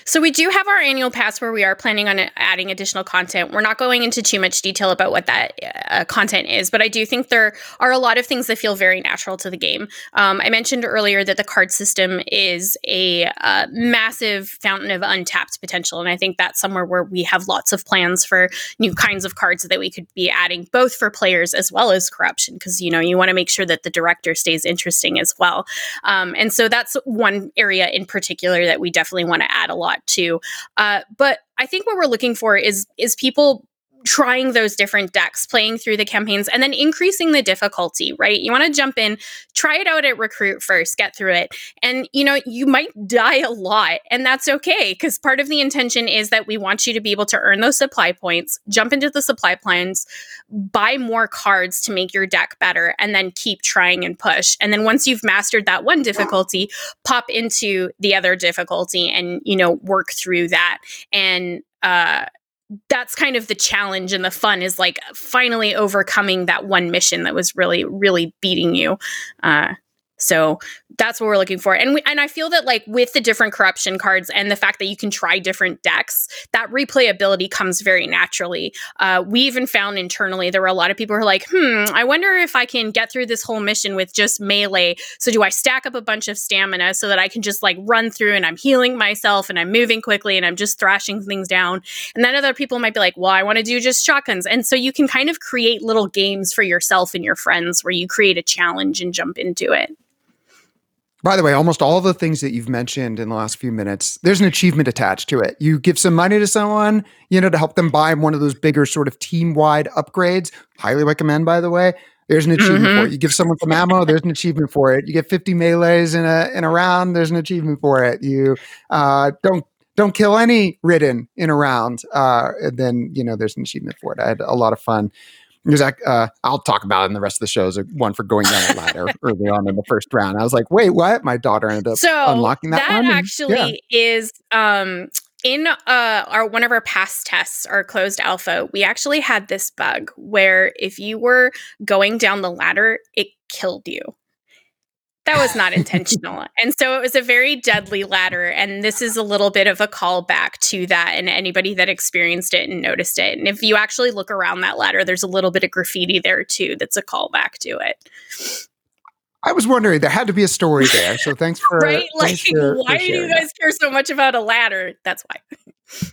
So we do have our annual pass where we are planning on adding additional content. We're not going into too much detail about what that uh, content is, but I do think there are a lot of things that feel very natural to the game. Um, I mentioned earlier that the card system is a uh, massive fountain of untapped potential, and I think that's somewhere where we have lots of plans for new kinds of cards that we could be adding, both for players as well as corruption, because you know you want to make sure that the director stays interesting as well. Um, and so that's one area in particular that we definitely want to add a lot too. Uh, but I think what we're looking for is is people trying those different decks, playing through the campaigns, and then increasing the difficulty, right? You want to jump in, try it out at recruit first, get through it. And, you know, you might die a lot, and that's okay because part of the intention is that we want you to be able to earn those supply points, jump into the supply plans, buy more cards to make your deck better, and then keep trying and push. And then once you've mastered that one difficulty, pop into the other difficulty and, you know, work through that. And, uh, that's kind of the challenge and the fun is like finally overcoming that one mission that was really really beating you uh, So that's what we're looking for. And we, and I feel that like with the different corruption cards and the fact that you can try different decks, that replayability comes very naturally. Uh, we even found internally there were a lot of people who are like, hmm, I wonder if I can get through this whole mission with just melee. So do I stack up a bunch of stamina so that I can just like run through and I'm healing myself and I'm moving quickly and I'm just thrashing things down. And then other people might be like, well, I want to do just shotguns. And so you can kind of create little games for yourself and your friends where you create a challenge and jump into it. By the way, almost all the things that you've mentioned in the last few minutes, there's an achievement attached to it. You give some money to someone, you know, to help them buy one of those bigger sort of team wide upgrades. Highly recommend, by the way. There's an achievement mm-hmm. for it. You give someone some ammo, there's an achievement for it. You get 50 melees in a in a round, there's an achievement for it. You uh, don't don't kill any ridden in a round, uh, then you know there's an achievement for it. I had a lot of fun because I, uh, I'll talk about it in the rest of the shows. One for going down a ladder early on in the first round. I was like, wait, what? My daughter ended up so unlocking that. That one actually and, yeah. is um, in uh, our one of our past tests, our closed alpha. We actually had this bug where if you were going down the ladder, it killed you that was not intentional. and so it was a very deadly ladder. And this is a little bit of a callback to that and anybody that experienced it and noticed it. And if you actually look around that ladder, there's a little bit of graffiti there too that's a callback to it. I was wondering, there had to be a story there. So thanks for right. Like, for, why for do you guys care so much about a ladder? That's why.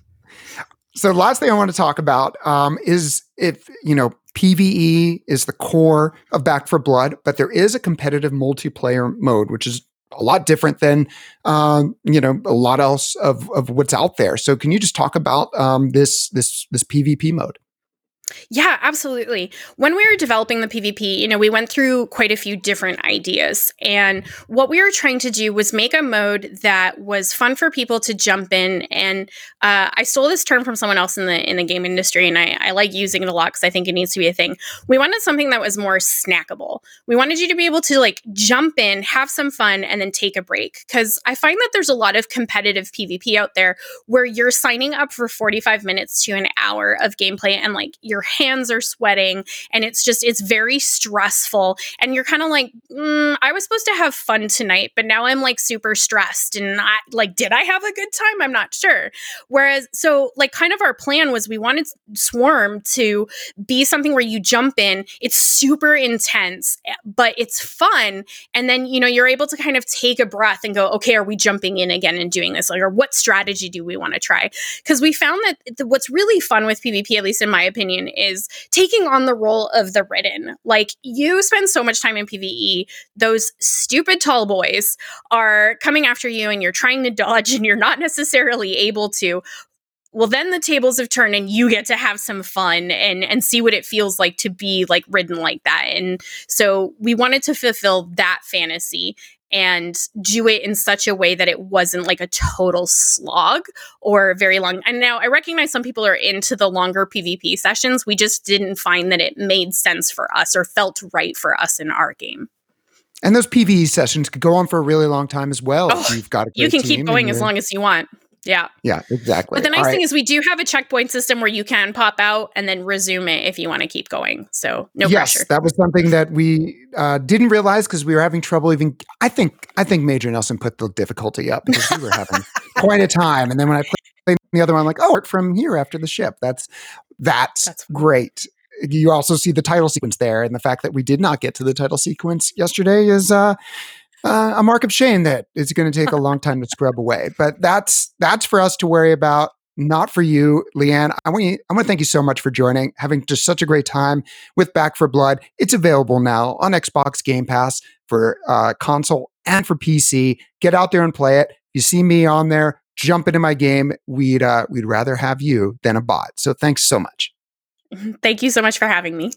so, last thing I want to talk about um, is if you know PVE is the core of Back 4 Blood, but there is a competitive multiplayer mode, which is a lot different than um, you know a lot else of, of what's out there. So, can you just talk about um, this this this PvP mode? Yeah, absolutely. When we were developing the PvP, you know, we went through quite a few different ideas. And what we were trying to do was make a mode that was fun for people to jump in. And uh, I stole this term from someone else in the in the game industry, and I, I like using it a lot because I think it needs to be a thing. We wanted something that was more snackable. We wanted you to be able to like jump in, have some fun, and then take a break. Because I find that there's a lot of competitive PvP out there where you're signing up for 45 minutes to an hour of gameplay and like you're hands are sweating and it's just it's very stressful. And you're kind of like mm, i was supposed to have fun tonight but now i'm like super stressed and i like did i have a good time? I'm not sure. Whereas so like kind of our plan was we wanted swarm to be something where you jump in. It's super intense eh, but it's fun. And then you know you're able to kind of take a breath and go okay are we jumping in again and doing this? Like or what strategy do we want to try? Because we found that what's really fun with pvp at least in my opinion is taking on the role of the ridden. Like you spend so much time in PvE, those stupid tall boys are coming after you and you're trying to dodge and you're not necessarily able to. Well then the tables have turned and you get to have some fun and and see what it feels like to be like ridden like that. And so we wanted to fulfill that fantasy and do it in such a way that it wasn't like a total slog or very long. And now I recognize some people are into the longer PvP sessions. We just didn't find that it made sense for us or felt right for us in our game. And those PvE sessions could go on for a really long time as well. Oh, you've got you can keep going as long as you want. Yeah. Yeah, exactly. But the nice All thing right. is we do have a checkpoint system where you can pop out and then resume it if you want to keep going. So no yes, pressure. that was something that we uh, didn't realize because we were having trouble even I think I think Major Nelson put the difficulty up because we were having quite a time. And then when I played the other one, I'm like, oh, from here after the ship. That's that's, that's great. You also see the title sequence there, and the fact that we did not get to the title sequence yesterday is uh uh, a mark of shame that it's going to take a long time to scrub away. But that's that's for us to worry about, not for you, Lianne. I want you, I want to thank you so much for joining, having just such a great time with Back 4 Blood. It's available now on Xbox Game Pass for uh, console and for PC. Get out there and play it. You see me on there, jump into my game. We'd uh, we'd rather have you than a bot. So thanks so much. Thank you so much for having me.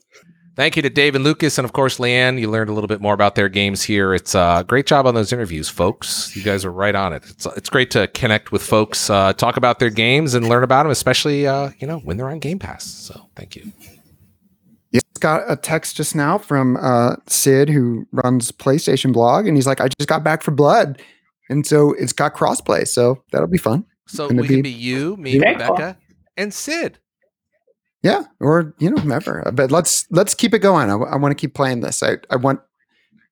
Thank you to Dave and Lukáš, and of course, Lianne. You learned a little bit more about their games here. It's a uh, great job on those interviews, folks. You guys are right on it. It's, it's great to connect with folks, uh, talk about their games, and learn about them, especially uh, you know when they're on Game Pass. So, thank you. Yeah, got a text just now from uh, Sid, who runs PlayStation Blog, and he's like, "I just got Back 4 Blood, and so it's got crossplay, so that'll be fun." So we be, can be you, me, Rebecca, and Sid. Yeah, or you know, whomever. But let's let's keep it going. I, I want to keep playing this. I I want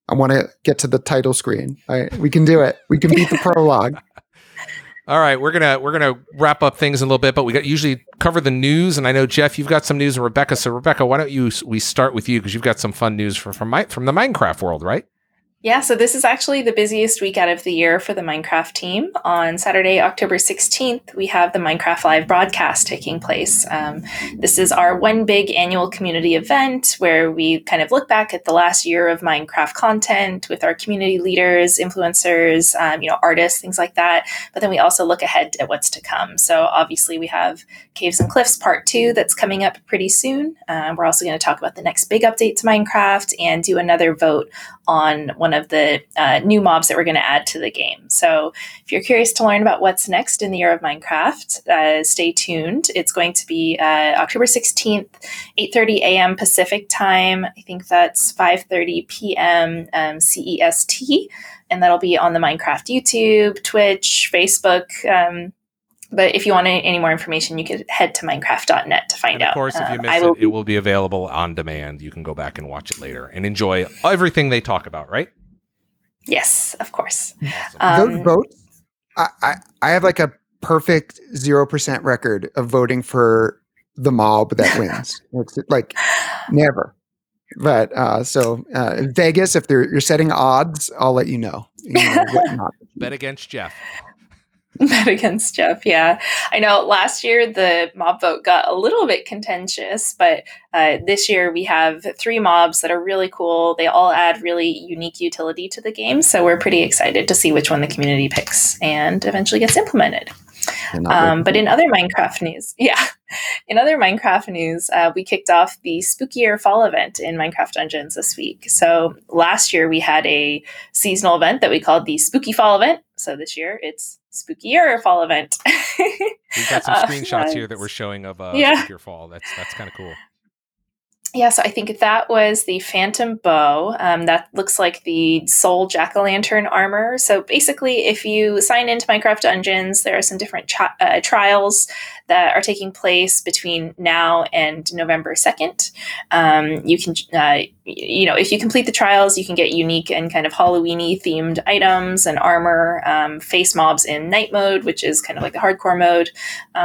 I want to get to the title screen. I, we can do it. We can beat the prologue. All right, we're gonna we're gonna wrap up things in a little bit, but we got usually cover the news, and I know Jeff, you've got some news, and Rebecca. So Rebecca, why don't you we start with you because you've got some fun news from from, my, from the Minecraft world, right? Yeah, so this is actually the busiest week out of the year for the Minecraft team. On Saturday, October 16th, we have the Minecraft Live broadcast taking place. Um, this is our one big annual community event where we kind of look back at the last year of Minecraft content with our community leaders, influencers, um, you know, artists, things like that. But then we also look ahead at what's to come. So obviously, we have Caves and Cliffs Part 2 that's coming up pretty soon. Uh, we're also going to talk about the next big update to Minecraft and do another vote on one of the uh, new mobs that we're going to add to the game. So if you're curious to learn about what's next in the year of Minecraft, uh, stay tuned. It's going to be uh, October 16th, 8.30 a.m. Pacific time. I think that's 5.30 p.m. Um, CEST. And that'll be on the Minecraft YouTube, Twitch, Facebook, um, but if you want any, more information, you could head to minecraft.net to find and out. Of course, if you um, miss it, it will be available on demand. You can go back and watch it later and enjoy everything they talk about, right? Yes, of course. Awesome. Those Um, votes, I, I, I have like a perfect 0% record of voting for the mob that wins. like never. But uh, so uh, Vegas, if they're, you're setting odds, I'll let you know. You know. Bet against Jeff. bet against Jeff. Yeah, I know. Last year the mob vote got a little bit contentious, but uh, this year we have three mobs that are really cool. They all add really unique utility to the game, so we're pretty excited to see which one the community picks and eventually gets implemented. Um, but in other Minecraft news, yeah, in other Minecraft news, uh, we kicked off the Spookier Fall event in Minecraft Dungeons this week. So last year we had a seasonal event that we called the Spooky Fall event. So this year it's Spookier Fall event. We've got some Uh, screenshots here that we're showing of uh, Yeah. your fall. That's that's kind of cool. Yeah, so I think that was the Phantom Bow. Um, that looks like the Soul Jack o' Lantern armor. So basically, if you sign into Minecraft Dungeons, there are some different chi- uh, trials that are taking place between now and November 2nd. Um, you can, uh, you know, if you complete the trials, you can get unique and kind of Halloweeny themed items and armor, um, face mobs in night mode, which is kind of like the hardcore mode.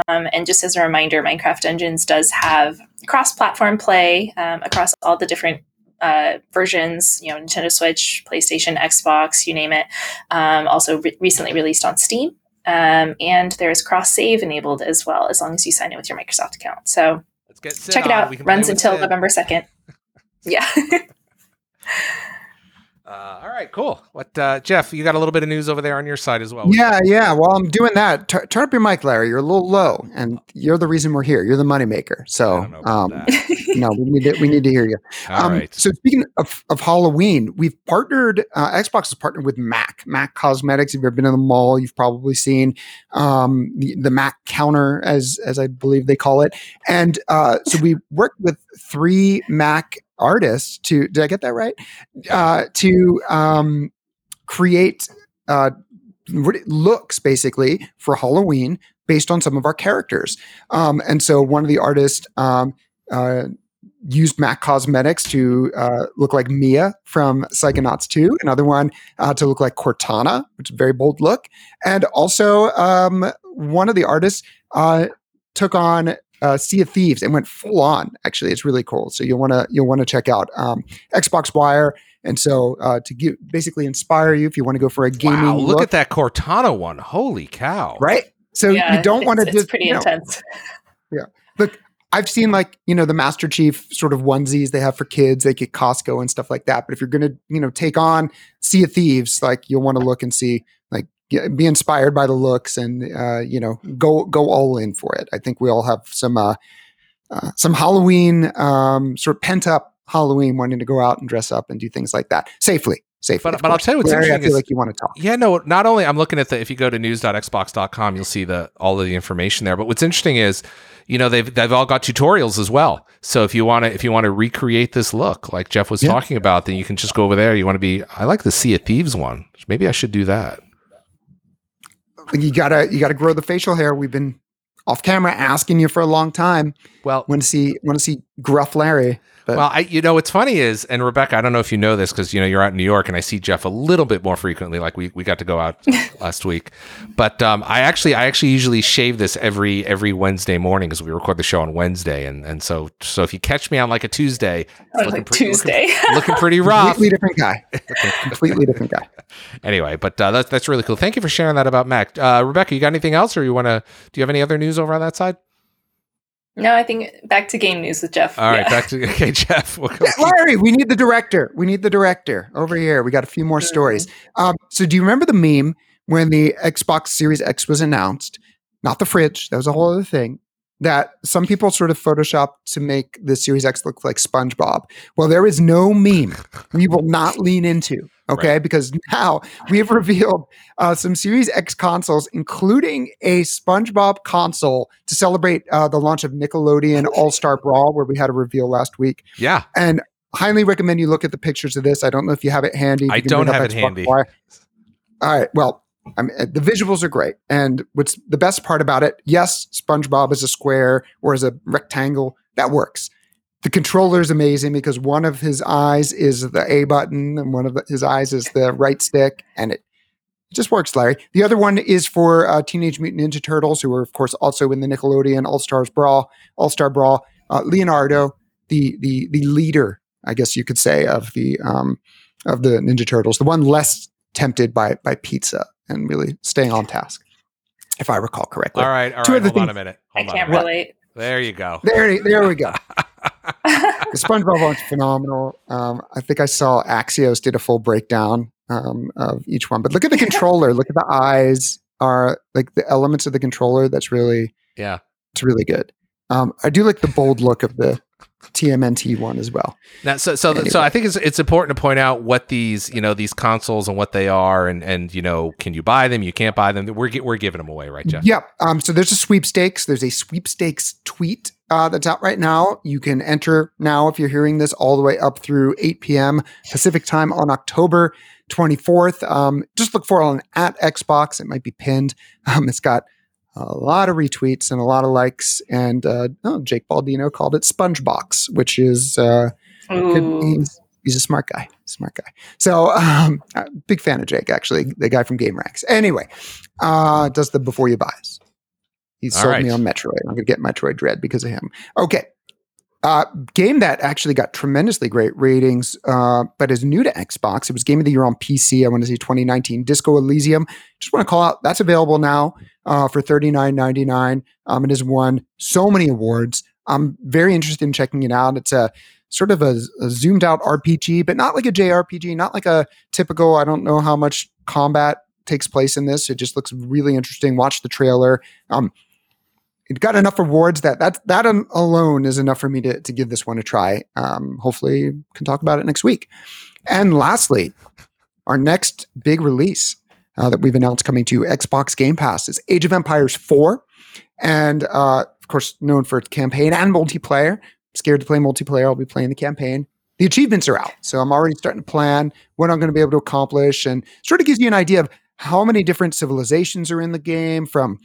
Um, and just as a reminder, Minecraft Dungeons does have cross-platform play um, across all the different uh, versions. You know, Nintendo Switch, PlayStation, Xbox, you name it. Um, also, re- recently released on Steam. Um, and there's cross save enabled as well, as long as you sign in with your Microsoft account. So check it on. out. We can play Runs until Sid. November 2nd. Yeah. Uh, all right, cool. What uh, Jeff? You got a little bit of news over there on your side as well. Yeah, yeah. While I'm doing that, tur- turn up your mic, Larry. You're a little low, and you're the reason we're here. You're the moneymaker. So, don't know about um, no, we need to we need to hear you. All um, right. So speaking of, of Halloween, we've partnered. Uh, Xbox has partnered with Mac. Mac Cosmetics. If you've ever been in the mall, you've probably seen um, the, the Mac counter, as as I believe they call it. And uh, so we worked with three Mac artists to. Did I get that right? Uh, to um, create. Uh, looks basically for Halloween based on some of our characters. Um, and so one of the artists um, uh, used Mac Cosmetics to uh, look like Mia from Psychonauts 2, another one uh, to look like Cortana, which is a very bold look. And also, um, one of the artists uh, took on uh, Sea of Thieves and went full on. Actually, it's really cool. So you'll want to you'll want to check out um, Xbox Wire. And so uh, to give basically inspire you if you want to go for a gaming wow, look look, at that Cortana one. Holy cow! right? So Yeah, you don't want to it's, it's pretty you know, intense. Yeah. Look, I've seen like, you know, the Master Chief sort of onesies they have for kids, they get Costco and stuff like that. But if you're going to, you know, take on Sea of Thieves, like you'll want to look and see, like, get- be inspired by the looks and, uh, you know, go, go all in for it. I think we all have some, uh, uh, some Halloween, um, sort of pent up Halloween wanting to go out and dress up and do things like that safely. Safely. But- but I'll tell you what's Larry, I feel is- like you want to talk. Yeah, no, not only I'm looking at the if you go to news.xbox.com, you'll see the all of the information there. But what's interesting is, you know, they've they've all got tutorials as well. So if you want to if you want to recreate this look like Jeff was Yeah. talking about, then you can just go over there. You want to be I like the Sea of Thieves one. Maybe I should do that. You gotta, you gotta grow the facial hair. We've been off camera asking you for a long time. Well, Want to see want to see Gruff Larry. But Well, I, you know, what's funny is, and Rebecca, I don't know if you know this because you know you're out in New York, and I see Jeff a little bit more frequently. Like we, we got to go out last week, but um, I actually I actually usually shave this every every Wednesday morning because we record the show on Wednesday, and and so so if you catch me on like a Tuesday, looking like pre- Tuesday. looking, looking pretty rough. completely different guy. completely different guy. Anyway, but uh, that's that's really cool. Thank you for sharing that about Mac. Uh, Rebecca, you got anything else, or you want to? Do you have any other news over on that side? No, I think back to game news with Jeff. All right, Yeah. back to okay, Jeff. We'll go- Larry, we need the director. We need the director over here. We got a few more stories. Um, so, do you remember the meme when the Xbox Series X was announced? Not the fridge. That was a whole other thing. That some people sort of photoshopped to make the Series X look like SpongeBob. Well, there is no meme we will not lean into. Okay, because now we have revealed uh, some Series X consoles, including a SpongeBob console to celebrate uh, the launch of Nickelodeon All Star Brawl, where we had a reveal last week yeah, and highly recommend you look at the pictures of this. I don't know if you have it handy. I don't have it Xbox handy. All right. Well, I mean, the visuals are great, and what's the best part about it? Yes, SpongeBob is a square or as a rectangle. That works. The controller is amazing because one of his eyes is the A button, and one of the, his eyes is the right stick, and it just works, Larry. The other one is for uh, Teenage Mutant Ninja Turtles, who are of course also in the Nickelodeon All Stars Brawl, All Star Brawl. Uh, Leonardo, the the the leader, I guess you could say, of the um, of the Ninja Turtles, the one less tempted by by pizza and really staying on task, if I recall correctly. all right, all Two right. other Hold on a minute. I Hold on. can't a relate. There you go. There, there we go. The SpongeBob one's phenomenal. Um, I think I saw Axios did a full breakdown um, of each one, but look at the controller. look at the eyes. Are like the elements of the controller. That's really Yeah. it's really good. Um, I do like the bold look of the TMNT one as well. Now, so so Anyway. so I think it's it's important to point out what these you know these consoles and what they are and and you know can you buy them you can't buy them we're we're giving them away right Jeff Yep. Um, so there's a sweepstakes. There's a sweepstakes tweet uh, that's out right now. You can enter now if you're hearing this all the way up through 8 p.m. Pacific time on October 24th. Um, just look for it on at Xbox. It might be pinned. Um, it's got a lot of retweets and a lot of likes. And uh, oh, Jake Baldino called it SpongeBox, which is uh, good- Ooh. he's, he's a smart guy. Smart guy. So um, uh, big fan of Jake, actually, the guy from Gameranx. Anyway, uh, does the before you buys. He All sold right. me on Metroid. I'm gonna get Metroid Dread because of him. Okay. Uh, game that actually got tremendously great ratings, uh, but is new to Xbox. It was Game of the Year on PC. I want to say 2019. Disco Elysium. Just want to call out that's available now uh, for $39.99. Um, it has won so many awards. I'm very interested in checking it out. It's a sort of a, a zoomed out RPG, but not like a JRPG, not like a typical. I don't know how much combat takes place in this. It just looks really interesting. Watch the trailer. Um, it got enough awards that that that alone is enough for me to to give this one a try. Um, hopefully, can talk about it next week. And lastly, our next big release uh, that we've announced coming to Xbox Game Pass is Age of Empires 4. And uh, of course, known for its campaign and multiplayer. I'm Scared to play multiplayer. I'll be playing the campaign. The achievements are out. So I'm already starting to plan what I'm going to be able to accomplish and sort of gives you an idea of how many different civilizations are in the game from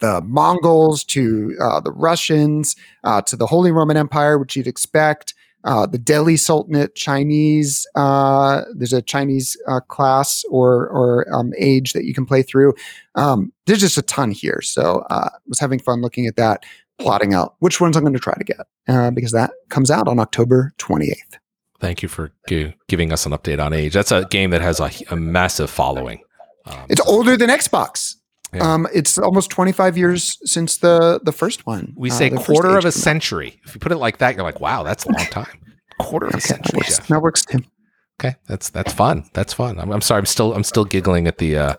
the Mongols to uh, the Russians uh, to the Holy Roman Empire, which you'd expect. Uh, the Delhi Sultanate, Chinese. Uh, there's a Chinese uh, class or or um, age that you can play through. Um, there's just a ton here, so uh, was having fun looking at that, plotting out which ones I'm going to try to get uh, because that comes out on October 28th. thank you for gi- giving us an update on age that's a game that has a, a massive following um, It's older than Xbox. Yeah. Um, it's almost 25 years since the the first one. we Uh, say quarter of a century if you put it like that you're like wow that's a long time quarter of a Okay, that century works. Jeff. That works too. Okay, that's that's fun. That's fun. I'm, I'm sorry. I'm still I'm still giggling at the uh,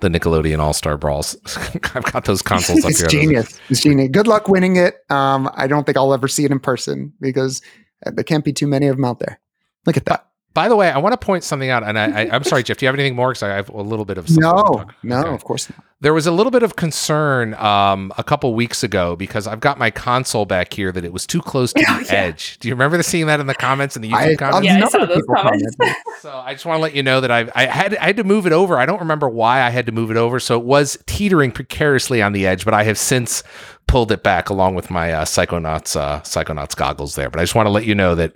the Nickelodeon All Star Brawls. I've got those consoles up it's here. genius. It's genius. Good luck winning it. Um, I don't think I'll ever see it in person because there can't be too many of them out there. Look at that. By the way, I want to point something out, and I, I, I'm sorry, Jeff. Do you have anything more? Because I have a little bit of something I wanna No, no, Okay. of course not. There was a little bit of concern um, a couple weeks ago because I've got my console back here that it was too close to the Oh, yeah. edge. Do you remember seeing that in the comments in the I, YouTube comments? Yeah, I saw those comments. So I just want to let you know that I've, I had I had to move it over. I don't remember why I had to move it over. So it was teetering precariously on the edge, but I have since pulled it back along with my uh, Psychonauts uh, Psychonauts goggles there. But I just want to let you know that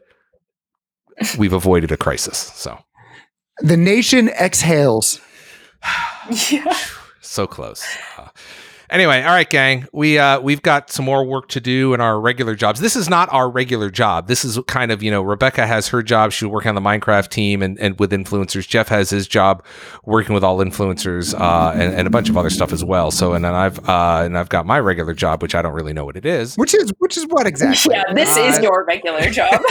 we've avoided a crisis. So The nation exhales. yeah. so close. Anyway, all right, gang. We uh, we've got some more work to do in our regular jobs. This is not our regular job. This is kind of you know Rebecca has her job. She's working on the Minecraft team and, and with influencers. Jeff has his job working with all influencers uh, and, and a bunch of other stuff as well. So and then I've uh, and I've got my regular job, which I don't really know what it is. Which is which is what exactly? Yeah, this is Uh, your regular job.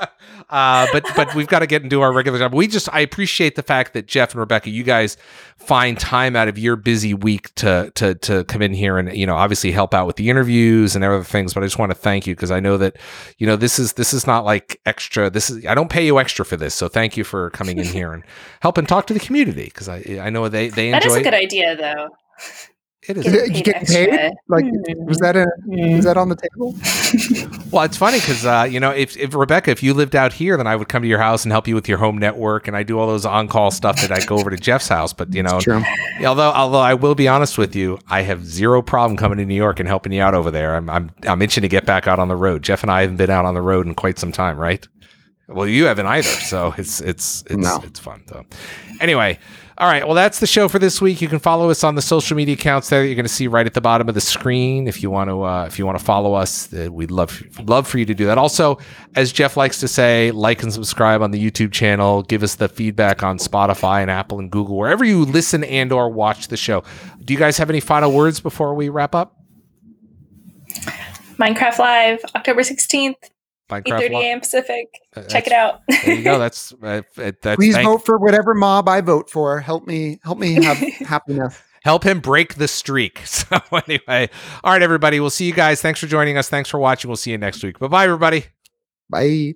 uh, but but we've got to get into our regular job. We just I appreciate the fact that Jeff and Rebecca, you guys find time out of your busy week to to to come in here and you know obviously help out with the interviews and other things. But I just want to thank you because I know that you know this is this is not like extra. This is I don't pay you extra for this, so thank you for coming in here and helping talk to the community because I I know they they that enjoy is a good idea, though. It. Is Get- you getting paid? Like, was that a Hmm. was that on the table? Well, it's funny because uh, you know, if, if Rebecca, if you lived out here, then I would come to your house and help you with your home network, and I do all those on-call stuff that I go over to Jeff's house. But you know, True. although although I will be honest with you, I have zero problem coming to New York and helping you out over there. I'm I'm I'm itching to get back out on the road. Jeff and I haven't been out on the road in quite some time, right? Well, you haven't either, so it's it's it's No. it's fun though. Anyway, all right. Well, that's the show for this week. You can follow us on the social media accounts there. that You're going to see right at the bottom of the screen. If you want to, uh, if you want to follow us, uh, we'd love love for you to do that. Also, as Jeff likes to say, like and subscribe on the YouTube channel. Give us the feedback on Spotify and Apple and Google, wherever you listen and or watch the show. Do you guys have any final words before we wrap up? Minecraft Live, October 16th, Minecraft 8.30 Lo- a.m. Pacific. uh, Check it out. There you go. That's uh, uh, that's Please thank- vote for whatever mob I vote for. Help me help me have happiness. help him break the streak. So anyway, all right, everybody. We'll see you guys. Thanks for joining us. Thanks for watching. We'll see you next week. Bye bye, everybody. Bye.